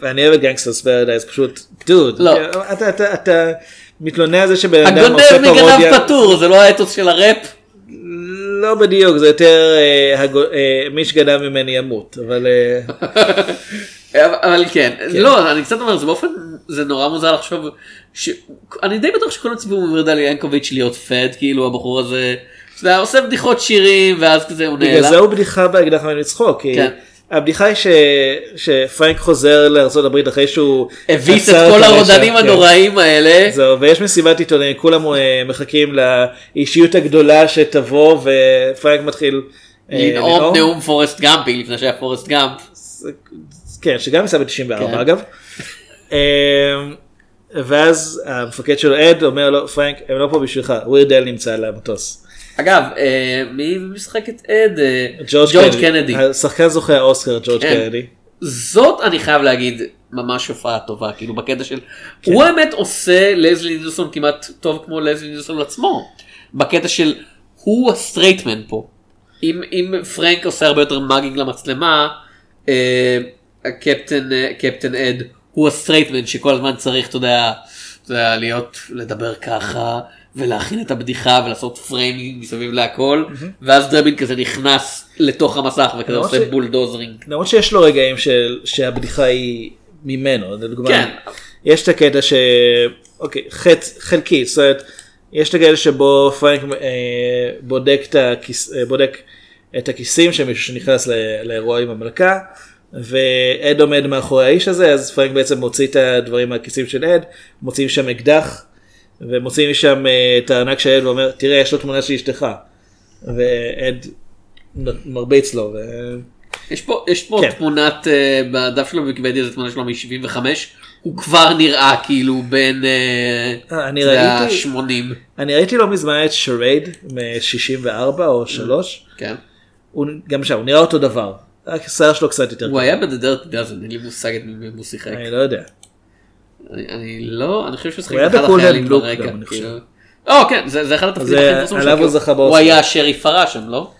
ואני אוהב את Gangsta's Paradise פשוט דוד. לא. אתה- אתה- אתה מתלונן על זה שבן אדם הגונב עושה מגנב פרודיה. פטור זה לא האתוס של הראפ. לא בדיוק זה יותר אה, אה, מי שגנב ממני ימות אבל אה, אבל אבל כן, לא, אני קצת אומר, זה באופן, זה נורא מוזר לחשוב, ש... אני די בטוח שכל הציבור דלי ינקוביץ' להיות פד, כאילו הבחור הזה, יודע, עושה בדיחות שירים, ואז כזה הוא נעלם. בגלל זה הוא בדיחה לצחוק. כי כן. הבדיחה היא ש... שפרנק חוזר לארה"ב אחרי שהוא הביס את כל הרודנים כן. הנוראים האלה. זהו, ויש מסיבת עיתונאים, כולם אה, מחכים לאישיות הגדולה שתבוא ופרנק מתחיל אה, לנאום נאום פורסט גאמפי לפני שהיה פורסט גאמפ. כן, שגם יצא ב-94 כן. אגב. אה, ואז המפקד שלו אד אומר לו פרנק הם לא פה בשבילך ווירדל נמצא על המטוס. אגב, אה, מי משחק את אד? אה, ג'ורג' קנדי. השחקן זוכה האוסקר ג'ורג' כן. קנדי. זאת אני חייב להגיד ממש הופעה טובה כאילו בקטע של כן. הוא האמת עושה לזלי נילסון כמעט טוב כמו לזלי נילסון עצמו בקטע של הוא ה straight man פה. אם, אם פרנק עושה הרבה יותר mugging למצלמה אה, הקפטן אה, קפטן אד הוא ה straight man שכל הזמן צריך אתה יודע, אתה יודע להיות לדבר ככה ולהכין את הבדיחה ולעשות פריימים מסביב להכל ואז דרבין כזה נכנס לתוך המסך וכזה עושה ש- bulldozering. למרות שיש לו רגעים של שהבדיחה היא ממנו לדוגמה כן. יש את הקטע ש... אוקיי חצ... חלקי זאת אומרת יש את הקטע שבו פרנק אה, בודק את הכיס... אה, בודק את הכיסים של מישהו שנכנס ל... לאירוע עם המלכה ואד עומד מאחורי האיש הזה אז פרנק בעצם מוציא את הדברים מהכיסים של אד מוציאים שם אקדח ומוציאים משם אה, את הארנק של עד ואומר תראה יש לו תמונה של אשתך ועד מרביץ לו. ו... יש פה, יש פה כן. תמונת, uh, בדף שלו בוויקיפדיה זו תמונה שלו מ-75, הוא כבר נראה כאילו בין אה, אני ראיתי- ה-80. אני ראיתי לא מזמן את שרייד מ-64 או 3. כן. הוא גם שם, הוא נראה אותו דבר. השיער שלו קצת יותר הוא היה ב- The Dirty Dozen, אין לי מושג את מי הוא שיחק. אני לא יודע. אני, לא, אני חושב שהוא שיחק בקול החיילים ברקע. כאילו. או כן, זה אחד התפקידים הכי מפורסמים עליו שלו, הוא זכה הוא באוסקר. היה שריף פרשן, לא?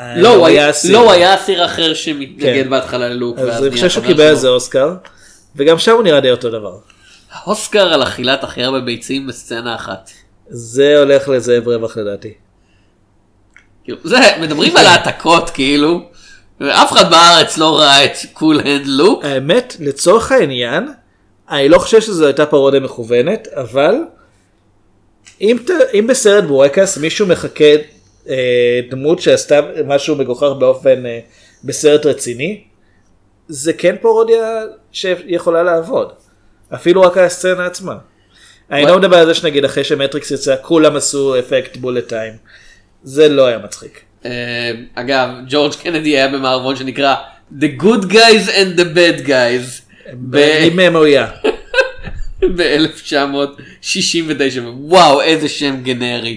אה, לא, אסיר. לא, הוא היה אסיר אחר שמתנגד כן. בהתחלה ללוק. אז אני חושב שהוא קיבל על שלו. זה אוסקר. וגם שם הוא נראה די אותו דבר. האוסקר על אכילת הכי הרבה ביצים בסצנה אחת. זה הולך לזאב רווח לדעתי. כאילו, זה, מדברים על העתקות כאילו, ואף אחד בארץ לא ראה את Cool Hand Luke. האמת, לצורך העניין, אני לא חושב שזו הייתה פרודיה מכוונת, אבל אם, ת, אם בסרט בורקס מישהו מחקה אה, דמות שעשתה משהו מגוחך באופן אה, בסרט רציני, זה כן פרודיה שיכולה לעבוד. אפילו רק הסצנה עצמה. אני לא מדבר על זה שנגיד אחרי שמטריקס יצא כולם עשו אפקט bullet time. זה לא היה מצחיק. אה, אגב, ג'ורג' קנדי היה במערבון שנקרא The Good Guys and the Bad Guys. עם ממויה. ב-1969, וואו איזה שם גנרי.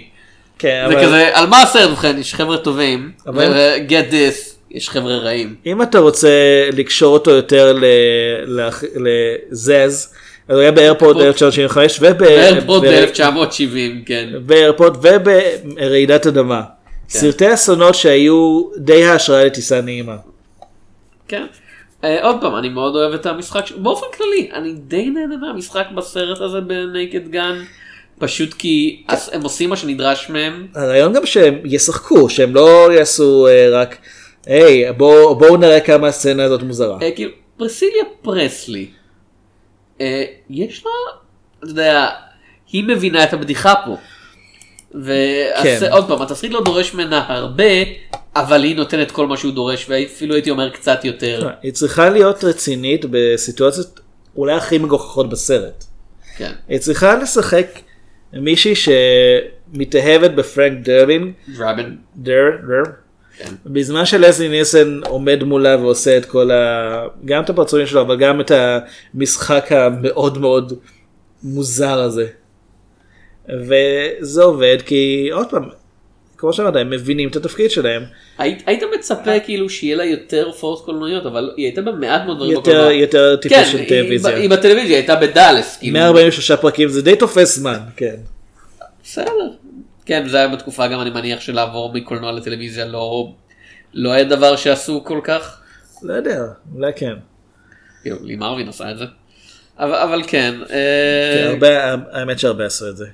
כן, זה אבל כזה, על מה הסרט ובכן, יש חבר'ה טובים, אבל- ו- get this, יש חבר'ה רעים. אם אתה רוצה לקשור אותו יותר ל- ל- לזז, אז הוא היה באיירפורט 1975 באיירפורט וב- ב-1970, כן. באיירפורט וברעידת אדמה. כן. סרטי אסונות שהיו די ההשראה לטיסה נעימה. כן. אה, עוד פעם, אני מאוד אוהב את המשחק, באופן כללי, אני די נהנה מהמשחק בסרט הזה בנייקד גן, פשוט כי אז הם עושים מה שנדרש מהם. הרעיון גם שהם ישחקו, שהם לא יעשו אה, רק, היי בואו נראה כמה הסצנה הזאת מוזרה. אה, כאילו, פרסיליה פרסלי, אה, יש לה, אתה יודע, היא מבינה את הבדיחה פה. כן. ועוד פעם, התסריט לא דורש ממנה הרבה, אבל היא נותנת כל מה שהוא דורש, ואפילו הייתי אומר קצת יותר. היא צריכה להיות רצינית בסיטואציות אולי הכי מגוחכות בסרט. כן. היא צריכה לשחק מישהי שמתאהבת בפרנק דרלין, דרבן. דר, דר, כן. בזמן שלזלי ניסן עומד מולה ועושה את כל ה... גם את הפרצועים שלו אבל גם את המשחק המאוד מאוד מוזר הזה. וזה עובד כי עוד פעם, כמו שאמרת, הם מבינים את התפקיד שלהם. היית, היית מצפה כאילו שיהיה לה יותר הופעות קולנועיות, אבל היא הייתה במעט מאוד דברים יותר- בקולנוע. יותר טיפוס כן, של טלוויזיה. היא בטלוויזיה, היא הייתה בדאלאס. כאילו. 143 פרקים זה די תופס זמן, כן. בסדר. כן, זה היה בתקופה גם אני מניח שלעבור מקולנוע לטלוויזיה לא, לא היה דבר שעשו כל כך. לא יודע, אולי כן. כאילו, לי מרווין עשה את זה. אבל, אבל כן. אה, כן, הרבה- האמת שהרבה עשו את זה.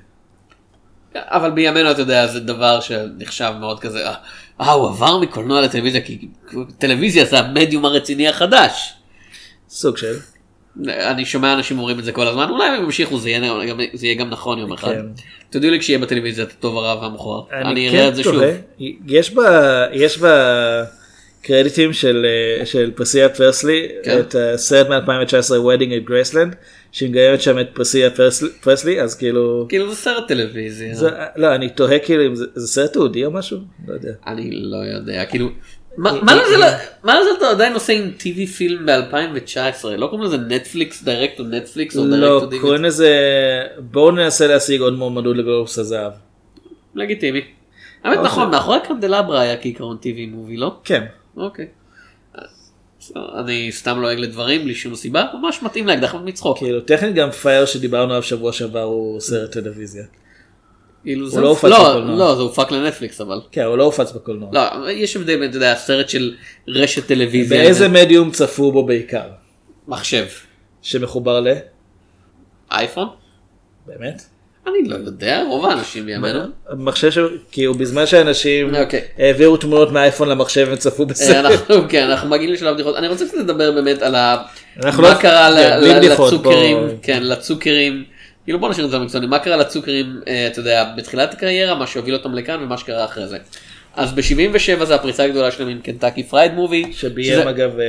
אבל בימינו אתה יודע זה דבר שנחשב מאוד כזה אה, אה הוא עבר מקולנוע לטלוויזיה כי טלוויזיה זה המדיום הרציני החדש. סוג של. אני שומע אנשים אומרים את זה כל הזמן אולי הם ימשיכו זה יהיה זה יהיה גם נכון יום אחד. כן. תודיעו לי כשיהיה בטלוויזיה את הטוב הרע והמכוער. אני כן אראה את זה שוב. יש בה, יש בה קרדיטים של, אה, של פריסילה פרסלי, כן. את הסרט מ-2019 Wedding at Graceland, שהיא מגלמת שם את פריסילה פרסלי, פרסלי, אז כאילו, כאילו זה סרט טלוויזיה. זה, לא, אני תוהה כאילו אם זה, זה סרט תיעודי או משהו? לא יודע. אני לא יודע כאילו. מה לזה ל- מה לזה אתה עדיין עושה עם TV film ב-2019 לא קוראים לזה נטפליקס direct או נטפליקס או לא, direct או קוראים לזה, בואו ננסה להשיג עוד מועמדות לגלובוס הזהב. לגיטימי. האמת או נכון מאחורי קנדלברה היה כעיקרון TV מובי לא? כן. אוקיי. אני סתם לועג לדברים בלי שום סיבה ממש מתאים לאקדח מצחוק. כאילו טכנית גם פייר שדיברנו עליו שבוע שעבר הוא סרט טלוויזיה. כאילו הוא זה- לא הופץ לא, בקולנוע. לא זה הופק לנטפליקס אבל. כן, הוא לא הופץ בקולנוע. לא יש הבדל בין אתה יודע סרט של רשת טלוויזיה. באיזה לבין- מדיום צפו בו בעיקר? מחשב. שמחובר ל? אייפון? באמת? אני לא יודע רוב האנשים בימינו. מחשב ש... כאילו בזמן שאנשים אוקיי. העבירו תמונות מהאייפון למחשב הם צפו אה, בסרט. אנחנו כן אנחנו מגיעים לשלב בדיחות אני רוצה קצת לדבר באמת על ה... מה לא- קרה כן, ל- בלי ל- בדיחות, לצוקרים כן לצוקרים כאילו בוא נשאיר את זה במקצועני מה קרה לצוקרים אתה יודע בתחילת הקריירה מה שהוביל אותם לכאן ומה שקרה אחרי זה. אז ב-77 זה הפריצה הגדולה שלהם עם Kentucky Fried Movie. שביים אגב, אה,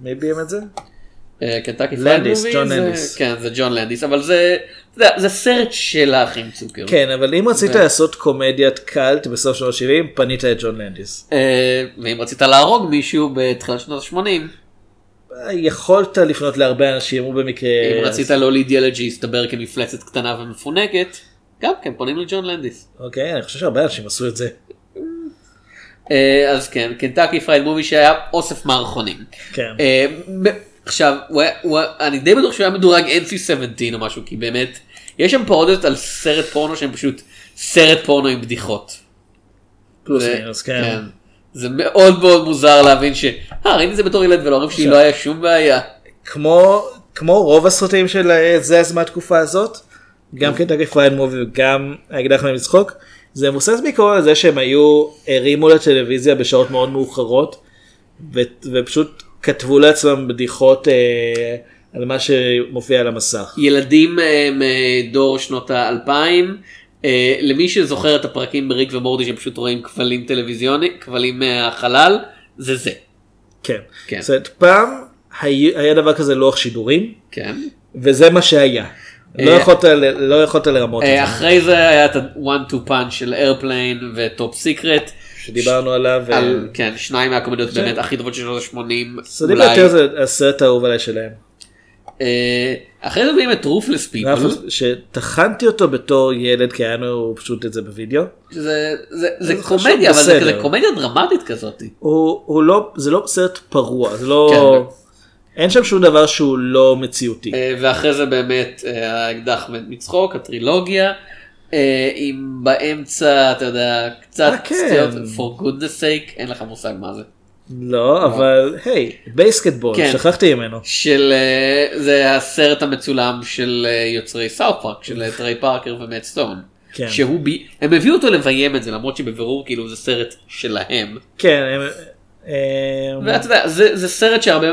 מי ביים את זה? Kentucky Fried לנדיס, Movie. ג'ון זה- לנדיס. כן זה ג'ון לנדיס אבל זה זה סרט של האחים צוקר. כן, אבל אם רצית ו- לעשות קומדיית קאלט בסוף שנות ה-70, פנית אל ג'ון לנדיס. אה, ואם רצית להרוג מישהו בתחילת שנות ה-80 יכולת לפנות להרבה אנשים, הוא במקרה... אם רצית להוליד ילד שיסתבר כמפלצת קטנה ומפונקת, גם כן פונים לג'ון לנדיס. אוקיי, אני חושב שהרבה אנשים עשו את זה. אה, אז כן, Kentucky Fried Movie שהיה אוסף מערכונים. כן. אה, עכשיו, הוא היה- הוא היה- אני די בטוח שהוא היה מדורג NC-17 או משהו, כי באמת, יש שם פרודיות על סרט פורנו שהם פשוט סרט פורנו עם בדיחות. ו- מינוס, כן. זה מאוד מאוד מוזר להבין ש... אה, ראיתי את זה בתור ילד ולהורים שלי לא היה שום בעיה. כמו, כמו רוב הסרטים של אה, ZAZ מהתקופה הזאת, גם Kentucky Fried Movie וגם האקדח מת מצחוק, זה מבוסס בעיקרון על זה שהם היו הרימו לטלוויזיה בשעות מאוד מאוחרות, ו, ופשוט כתבו לעצמם בדיחות אה, על מה שמופיע על המסך. ילדים אה, מדור שנות האלפיים, אה, למי שזוכר את הפרקים בריק ומורדי שהם פשוט רואים כבלים טלוויזיוני, כבלים מהחלל, זה זה. כן. כן. זאת אומרת, פעם היה היה דבר כזה לוח שידורים, כן. וזה מה שהיה. לא אה, יכולת לא יכולת לרמות את זה. אחרי זה היה את ה- one two punch של Airplane ו Top Secret. שדיברנו עליו. ו- על, כן, שניים מהקומדיות כן. באמת הכי טובות של שנות ה-80. סודי ביותר זה הסרט האהוב עליי שלהם. אה, אחרי זה מביאים את Ruthless People. שטחנתי אותו בתור ילד כי היה לנו פשוט את זה בווידאו. זה, זה, זה קומדיה, אבל זה. כזה קומדיה דרמטית כזאת. הוא, הוא לא, זה לא סרט פרוע, זה לא, כן. אין שם שום דבר שהוא לא מציאותי. אה, ואחרי זה באמת אה, האקדח מת מצחוק, הטרילוגיה. עם באמצע, אתה יודע, קצת כן. סטיות, for goodness sake, אין לך מושג מה זה. לא, אבל היי, BASEketball, כן. שכחתי ממנו. של אה, זה הסרט המצולם של אה, יוצרי סאות' פארק של אה, טריי פארקר ומט סטון. כן. שהוא ב... הם הביאו אותו לביים את זה למרות שבבירור כאילו זה סרט שלהם. כן, הם, ואתה יודע זה, זה סרט שהרבה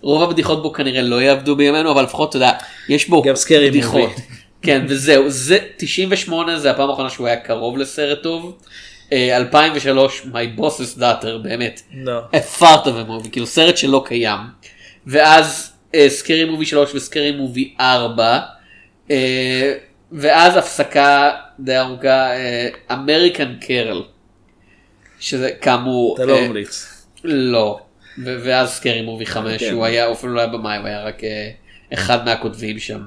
רוב הבדיחות בו כנראה לא יעבדו בימינו אבל לפחות אתה יודע יש בו בדיחות. כן וזהו זה 98 זה הפעם האחרונה שהוא היה קרוב לסרט טוב. אה, 2003 My Boss's Daughter באמת. לא. אפרת ומובי כאילו סרט שלא קיים. ואז סקרי מובי 3 וסקרי מובי 4. אה, ואז הפסקה די ארוכה אמריקן קרל. שזה כאמור. אתה לא אה, ממליץ. לא. ואז סקרי מובי 5 כן. הוא היה אפילו לא היה במאי הוא היה רק אה, אחד מהכותבים שם.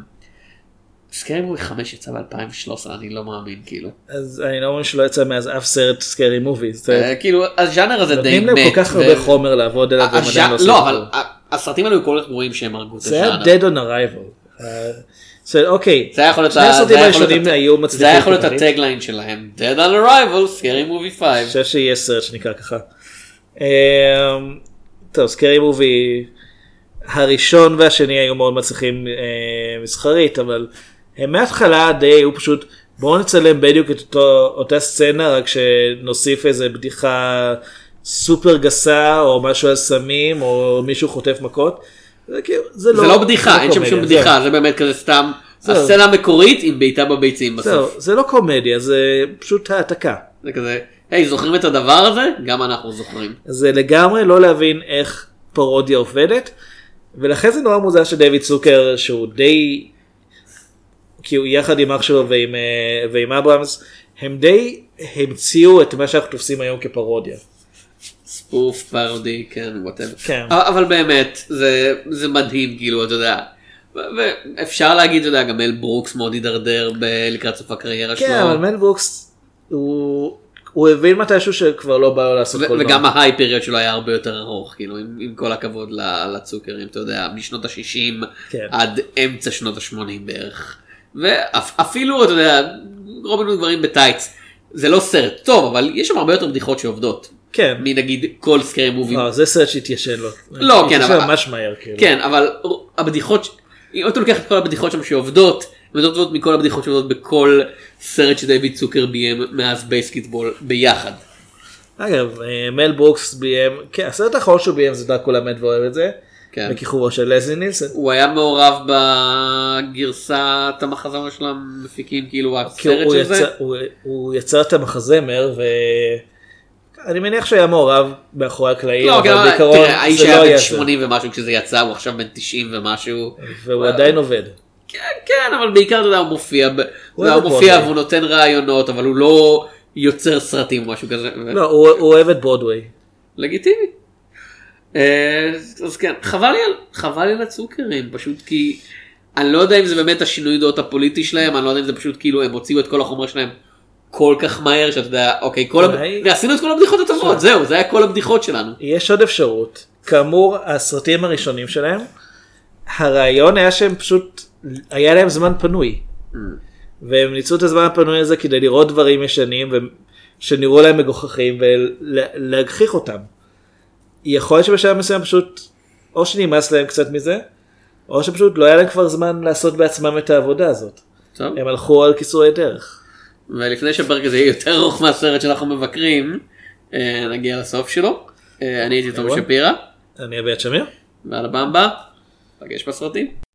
סקרי מובי 5 יצא ב-2013 אני לא מאמין כאילו. אז אני לא אומר שלא יצא מאז אף סרט סקרי מובי. אה, כאילו הז'אנר הזה די נותנים מת. להם כל כך הרבה חומר לעבוד עליו. לא אותו. אבל הסרטים האלו כל כך גרועים שהם הרגו את זה היה הז'אנר. dead on arrival. אה, זה- אוקיי, זה שני הסרטים זה הראשונים היו זה מצליחים. היה יכול להיות. הטגליין שלהם Dead on Arrival, Scary Movie 5. אני חושב שיש סרט שנקרא ככה. אמ, טוב, סקרי מובי הראשון והשני היו מאוד מצליחים אה, מסחרית, אבל הם מההתחלה די היו פשוט בואו נצלם בדיוק את אותו, אותה סצנה רק שנוסיף איזה בדיחה סופר גסה או משהו על סמים או מישהו חוטף מכות. זה כאילו, זה לא, זה לא בדיחה, אין שם שום בדיחה, זה באמת כזה סתם זהו. הסצנה המקורית עם בעיטה בביצים זהו, בסוף. זה לא קומדיה, זה פשוט העתקה. זה כזה, היי זוכרים את הדבר הזה? גם אנחנו זוכרים. זה לגמרי לא להבין איך פרודיה עובדת, ולכן זה נורא מוזר שדייוויד צוקר שהוא די, הוא יחד עם אח שלו ועם, אה, ועם אברהמס, הם די המציאו את מה שאנחנו תופסים היום כפרודיה. spoof, parody, כן, whatever. כן. אבל באמת, זה, זה מדהים, כאילו, אתה יודע. ואפשר להגיד, אתה יודע, גם מל ברוקס מאוד הידרדר לקראת סוף הקריירה שלו. כן, אבל מל ברוקס, הוא, הוא הבין מתישהו שכבר לא בא לו לעשות קולנוע. וגם ה high period שלו היה הרבה יותר ארוך, כאילו, עם, עם כל הכבוד לצוקרים, אתה יודע, משנות ה-60 כן. עד אמצע שנות ה-80 בערך. ואפילו, אתה יודע, רובין הוד גברים בטייץ. זה לא סרט טוב, אבל יש שם הרבה יותר בדיחות שעובדות. כן. מנגיד כל Scary Movie. לא, זה סרט שהתיישן לו. לא, כן, אבל... ממש מהר, כאילו. כן, אבל הבדיחות, אם אתה לוקח את כל הבדיחות שם שעובדות, יותר טובות מכל הבדיחות שעובדות בכל סרט שדייוויד צוקר ביים מאז BASEketball ביחד. אגב, אה, מל ברוקס ביים, כן, הסרט האחרון שהוא ביים זה דרקולה מת ואוהב את זה. כן. בכיכובו של לזלי נילסון. הוא היה מעורב בגרסת המחזמר של המפיקים, כאילו כי הסרט הוא של זה. הוא- הוא יצר את המחזמר ואני מניח שהיה מעורב מאחורי הקלעים, לא, כן, אבל אבל בעיקרון תראה, האיש זה לא היה היה בן זה. 80 ומשהו כשזה יצא, הוא עכשיו בן 90 ומשהו. והוא עדיין עובד. כן, אבל בעיקר אתה יודע, הוא מופיע, הוא מופיע. והוא נותן רעיונות, אבל הוא לא יוצר סרטים או משהו כזה. לא, הוא הוא אוהב את ברודוויי. לגיטימי. אה, אז כן, חבל לי על, חבל לי על הצוקרים, פשוט כי אני לא יודע אם זה באמת השינוי דעות הפוליטי שלהם, אני לא יודע אם זה פשוט כאילו הם הוציאו את כל החומר שלהם כל כך מהר שאתה יודע, אוקיי, כל הב... אולי- ועשינו את כל הבדיחות הטובות, זהו, זה היה כל הבדיחות שלנו. יש עוד אפשרות, כאמור הסרטים הראשונים שלהם, הרעיון היה שהם פשוט, היה להם זמן פנוי. והם ניצלו את הזמן הפנוי הזה כדי לראות דברים ישנים ו- שנראו להם מגוחכים ולהגחיך אותם. יכול להיות שבשלב מסוים פשוט, או שנמאס להם קצת מזה, או שפשוט לא היה להם כבר זמן לעשות בעצמם את העבודה הזאת. טוב. הם הלכו על קיצורי דרך. ולפני שהפרק הזה יהיה יותר ארוך מהסרט שאנחנו מבקרים, אה, נגיע לסוף שלו. אה, אני הייתי תום. שפירא, אני אביעד שמיר. ועל הבמבה, פגש בסרטים.